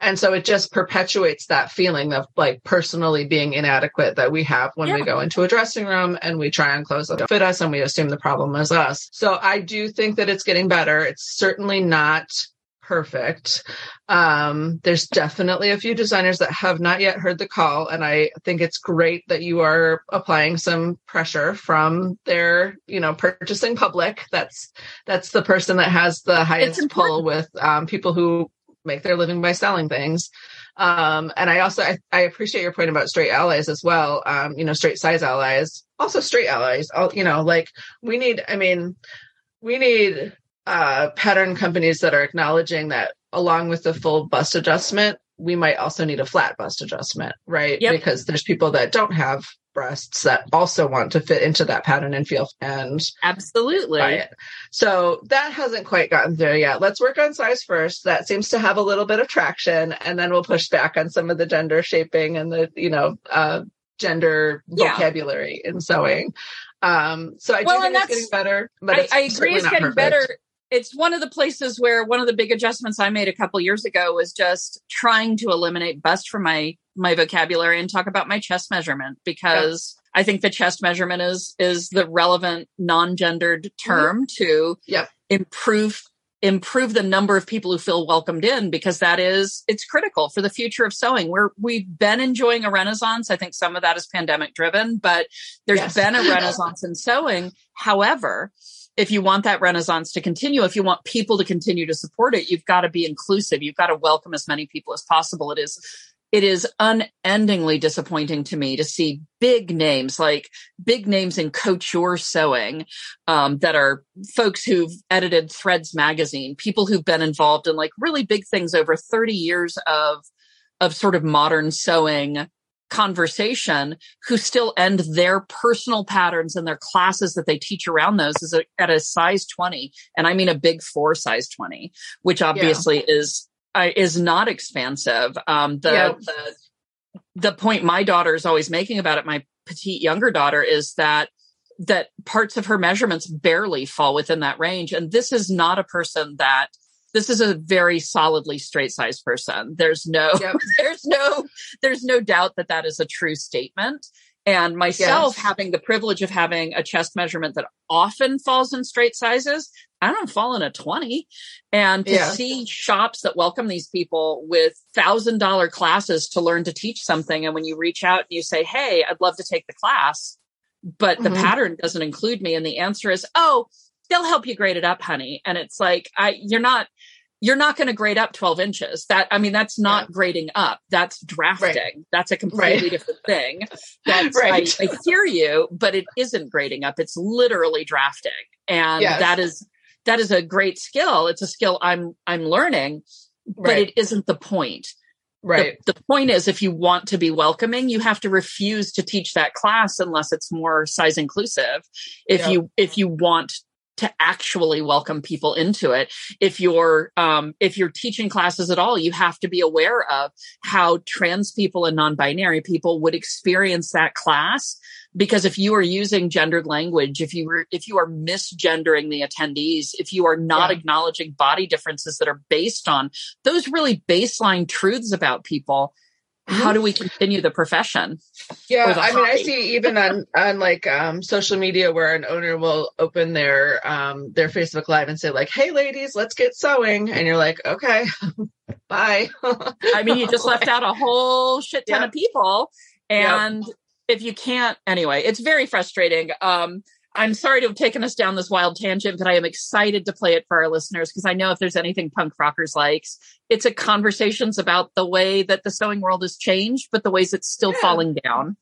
and so it just perpetuates that feeling of like personally being inadequate that we have when we go into a dressing room and we try on clothes that don't fit us and we assume the problem is us. So I do think that it's getting better. It's certainly not perfect. Um, there's definitely a few designers that have not yet heard the call. And I think it's great that you are applying some pressure from their, you know, purchasing public. That's, that's the person that has the highest pull with um, people who make their living by selling things. Um, and I also I, I appreciate your point about straight allies as well. Um, you know, straight size allies, also straight allies. All you know, like we need. I mean, we need uh, pattern companies that are acknowledging that along with the full bust adjustment, we might also need a flat bust adjustment, right? Yep. Because there's people that don't have breasts that also want to fit into that pattern and feel and absolutely. So that hasn't quite gotten there yet. Let's work on size first. That seems to have a little bit of traction, and then we'll push back on some of the gender shaping and the you know uh, gender Yeah. vocabulary in sewing. Um, so I do Well, think it's getting better, but I, it's I agree it's getting perfect. better it's one of the places where one of the big adjustments i made a couple years ago was just trying to eliminate bust from my my vocabulary and talk about my chest measurement because i think the chest measurement is is the relevant non-gendered term mm-hmm. to Yep. improve improve the number of people who feel welcomed in because that is it's critical for the future of sewing we're we've been enjoying a renaissance i think some of that is pandemic driven but there's Yes. been a renaissance in sewing however if you want that renaissance to continue if you want people to continue to support it you've got to be inclusive. You've got to welcome as many people as possible. It is it is unendingly disappointing to me to see big names like big names in couture sewing um, that are folks who've edited threads magazine people who've been involved in like really big things over 30 years of of sort of modern sewing conversation who still end their personal patterns and their classes that they teach around those is a, at a size 20 and i mean a big four size 20 which obviously yeah. is uh, is not expansive um the, yeah. the the point my daughter is always making about it my petite younger daughter is that that parts of her measurements barely fall within that range and this is not a person that this is a very solidly straight sized person. There's no, yep. there's no, there's no doubt that that is a true statement. And myself yes. having the privilege of having a chest measurement that often falls in straight sizes, I don't fall in a 20. And to yeah. see shops that welcome these people with thousand dollar classes to learn to teach something. And when you reach out and you say, Hey, I'd love to take the class, but mm-hmm. the pattern doesn't include me. And the answer is, Oh, they'll help you grade it up, honey. And it's like, I, you're not, you're not going to grade up 12 inches. That, I mean, that's not yeah. grading up. That's drafting. Right. That's a completely right. different thing. That's, right. I, I, hear you, but it isn't grading up. It's literally drafting. And yes. that is, that is a great skill. It's a skill I'm, I'm learning, but right. it isn't the point. Right. The, the, point is, if you want to be welcoming, you have to refuse to teach that class unless it's more size inclusive. If yep. you, if you want to actually welcome people into it. If you're um, if you're teaching classes at all, you have to be aware of how trans people and non-binary people would experience that class. Because if you are using gendered language, if you were if you are misgendering the attendees, if you are not yeah. acknowledging body differences that are based on those really baseline truths about people, how do we continue the profession yeah i mean i see even on on like um social media where an owner will open their um their facebook live and say like hey ladies let's get sewing. And you're like okay bye. I mean you just left out a whole shit ton of people and yep. if you can't anyway it's very frustrating. Um I'm sorry to have taken us down this wild tangent, but I am excited to play it for our listeners because I know if there's anything Punk Frockers likes, it's a conversations about the way that the sewing world has changed, but the ways it's still yeah. falling down.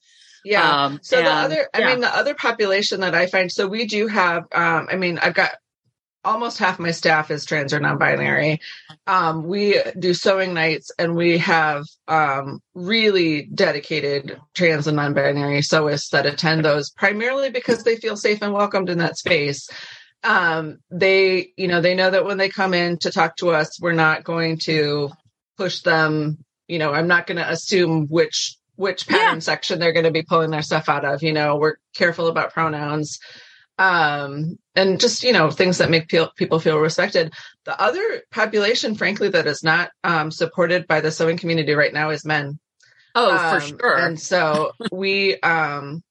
Yeah. Um, so and, the other, I yeah. mean, the other population that I find, so we do have, um, I mean, I've got almost half my staff is trans or non-binary. Um, we do sewing nights, and we have um, really dedicated trans and non-binary sewists that attend those primarily because they feel safe and welcomed in that space. Um, they, you know, they know that when they come in to talk to us, we're not going to push them. You know, I'm not going to assume which which pattern yeah. section they're going to be pulling their stuff out of. You know, we're careful about pronouns um, and just you know things that make people feel respected. The other population, frankly, that is not um, supported by the sewing community right now is men. Oh, um, for sure. And so we um,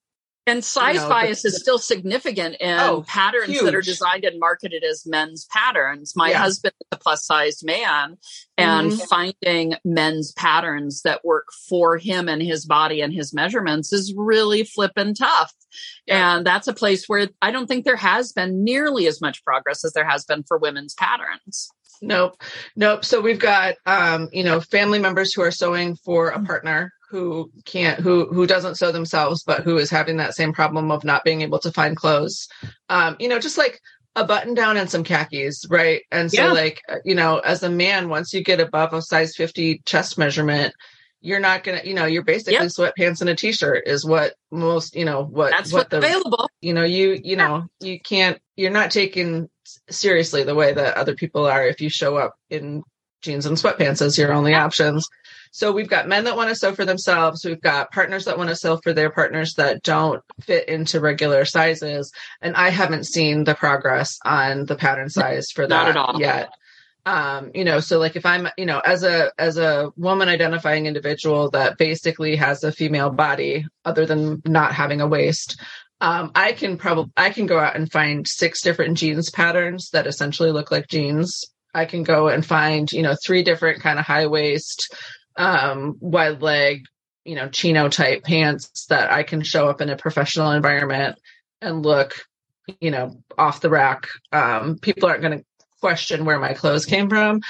and size you know, bias the, is still significant in oh, patterns huge. that are designed and marketed as men's patterns. My yeah. husband is a plus sized man and mm-hmm. finding men's patterns that work for him and his body and his measurements is really flippin' tough. Yeah. And that's a place where I don't think there has been nearly as much progress as there has been for women's patterns. Nope. Nope. So we've got um, you know, family members who are sewing for a partner who can't who who doesn't sew themselves but who is having that same problem of not being able to find clothes um you know just like a button down and some khakis right and so yeah. like uh, you know as a man once you get above a size 50 chest measurement you're not gonna you know you're basically yep. sweatpants and a t-shirt is what most you know what that's what the available you know you you yeah. know you can't you're not taken seriously the way that other people are if you show up in jeans and sweatpants as your only options so we've got men that want to sew for themselves. We've got partners that want to sew for their partners that don't fit into regular sizes. And I haven't seen the progress on the pattern size for that at all yet. Um, you know, so like if I'm, you know, as a as a woman identifying individual that basically has a female body, other than not having a waist, um, I can probably I can go out and find six different jeans patterns that essentially look like jeans. I can go and find, you know, three different kind of high waist um, wide leg, you know, chino type pants that I can show up in a professional environment and look, you know, off the rack. Um, people aren't going to question where my clothes came from.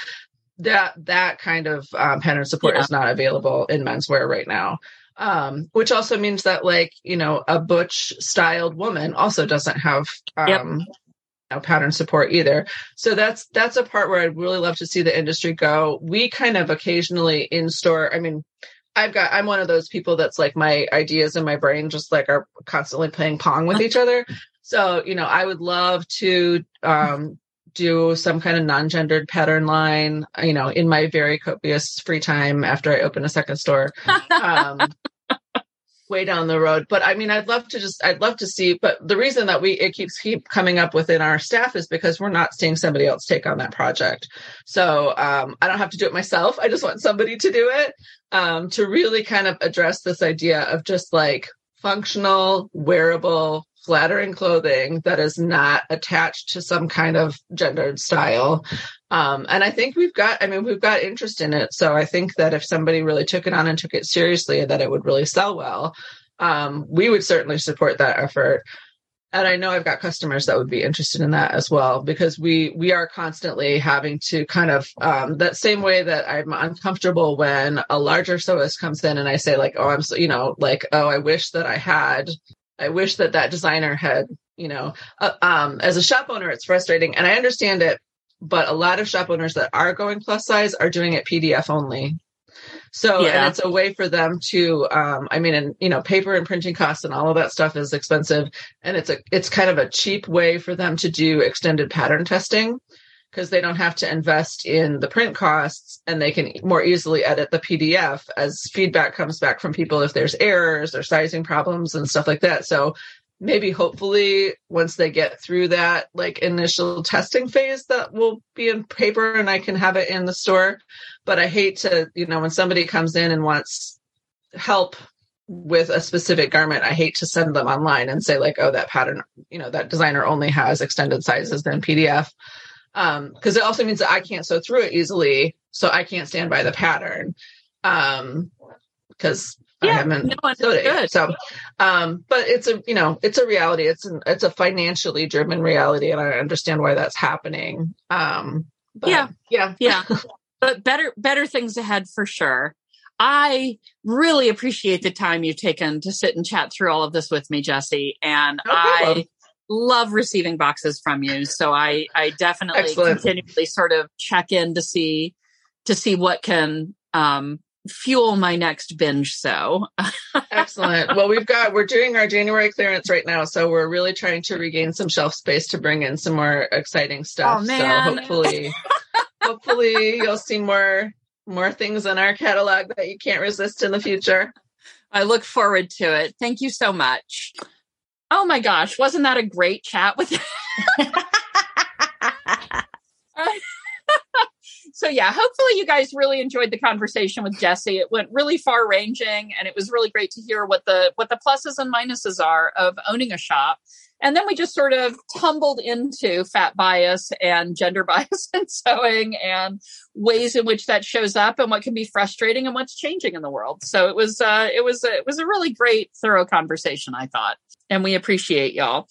that that kind of um, pattern support Yeah. is not available in menswear right now. Um, which also means that like you know a butch styled woman also doesn't have um, Yep. Know, pattern support either. So that's that's a part where I'd really love to see the industry go. We kind of occasionally in store. I mean, I've got I'm one of those people that's like my ideas in my brain just like are constantly playing pong with each other. So you know, I would love to um, do some kind of non-gendered pattern line. You know, in my very copious free time after I open a second store. Um, way down the road but i mean i'd love to just i'd love to see but the reason that we it keeps keep coming up within our staff is because we're not seeing somebody else take on that project. So um, i don't have to do it myself. I just want somebody to do it um, to really kind of address this idea of just like functional wearable flattering clothing that is not attached to some kind of gendered style um, and I think we've got, I mean, we've got interest in it. So I think that if somebody really took it on and took it seriously, that it would really sell well. Um, we would certainly support that effort. And I know I've got customers that would be interested in that as well, because we, we are constantly having to kind of, um, that same way that I'm uncomfortable when a larger sewist comes in and I say like, oh, I'm so, you know, like, oh, I wish that I had, I wish that that designer had, you know, uh, um, as a shop owner, it's frustrating and I understand it but a lot of shop owners that are going plus size are doing it PDF only. So, Yeah. and it's a way for them to, um, I mean, and you know, paper and printing costs and all of that stuff is expensive. And it's a, it's kind of a cheap way for them to do extended pattern testing because they don't have to invest in the print costs and they can more easily edit the PDF as feedback comes back from people if there's errors or sizing problems and stuff like that. So maybe hopefully once they get through that like initial testing phase that will be in paper and I can have it in the store. But I hate to, you know, when somebody comes in and wants help with a specific garment, I hate to send them online and say like, oh, that pattern, you know, that designer only has extended sizes in PDF. Um, because it also means that I can't sew through it easily, so I can't stand by the pattern. Um, because I haven't no, sewed it yet. So um but it's a you know it's a reality it's an, it's a financially driven reality and i understand why that's happening um but Yeah. yeah yeah but better better things ahead for sure i really appreciate the time you've taken to sit and chat through all of this with me jesse and No i love receiving boxes from you so i i definitely Excellent. continually sort of check in to see to see what can um fuel my next binge so excellent well we've got we're doing our january clearance right now so we're really trying to regain some shelf space to bring in some more exciting stuff Oh, so hopefully hopefully you'll see more more things in our catalog that you can't resist in the future I look forward to it. Thank you so much. Oh my gosh, wasn't that a great chat with So yeah, hopefully you guys really enjoyed the conversation with Jesse. It went really far ranging and it was really great to hear what the what the pluses and minuses are of owning a shop. And then we just sort of tumbled into fat bias and gender bias and sewing and ways in which that shows up and what can be frustrating and what's changing in the world. So it was uh it was a, it was a really great thorough conversation I thought. And we appreciate y'all.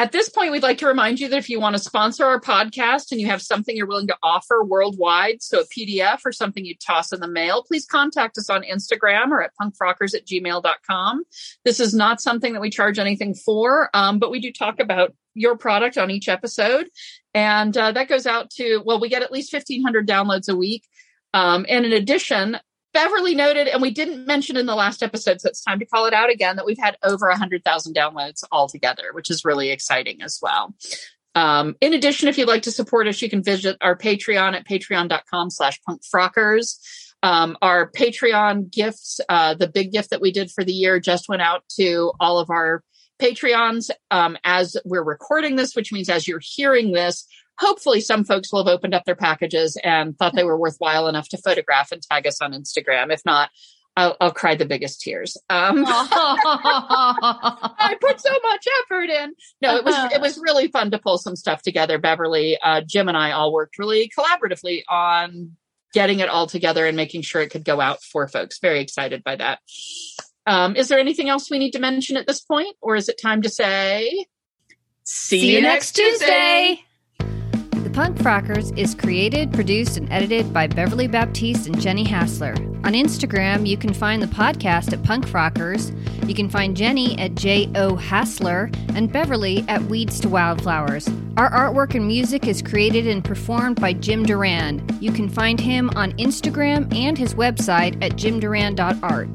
At this point, we'd like to remind you that if you want to sponsor our podcast and you have something you're willing to offer worldwide, so a PDF or something you toss in the mail, please contact us on Instagram or at punkfrockers at gmail.com. This is not something that we charge anything for, um, but we do talk about your product on each episode. And uh, that goes out to, well, we get at least 1,500 downloads a week. Um, and in addition, Beverly noted, and we didn't mention in the last episode, so it's time to call it out again, that we've had over 100,000 downloads altogether, which is really exciting as well. Um, in addition, if you'd like to support us, you can visit our Patreon at patreon.com slash punkfrockers. Um, our Patreon gifts, uh, the big gift that we did for the year just went out to all of our Patreons um, as we're recording this, which means as you're hearing this, hopefully some folks will have opened up their packages and thought they were worthwhile enough to photograph and tag us on Instagram. If not, I'll, I'll cry the biggest tears. Um, I put so much effort in. No, it was it was really fun to pull some stuff together. Beverly, uh, Jim, and I all worked really collaboratively on getting it all together and making sure it could go out for folks. Very excited by that. Um, is there anything else we need to mention at this point, or is it time to say? See you next Tuesday. The Punk Frockers is created, produced, and edited by Beverly Baptiste and Jenny Hassler. On Instagram, you can find the podcast at Punk Frockers. You can find Jenny at J.O. Hassler and Beverly at Weeds to Wildflowers. Our artwork and music is created and performed by Jim Duran. You can find him on Instagram and his website at jimduran.art.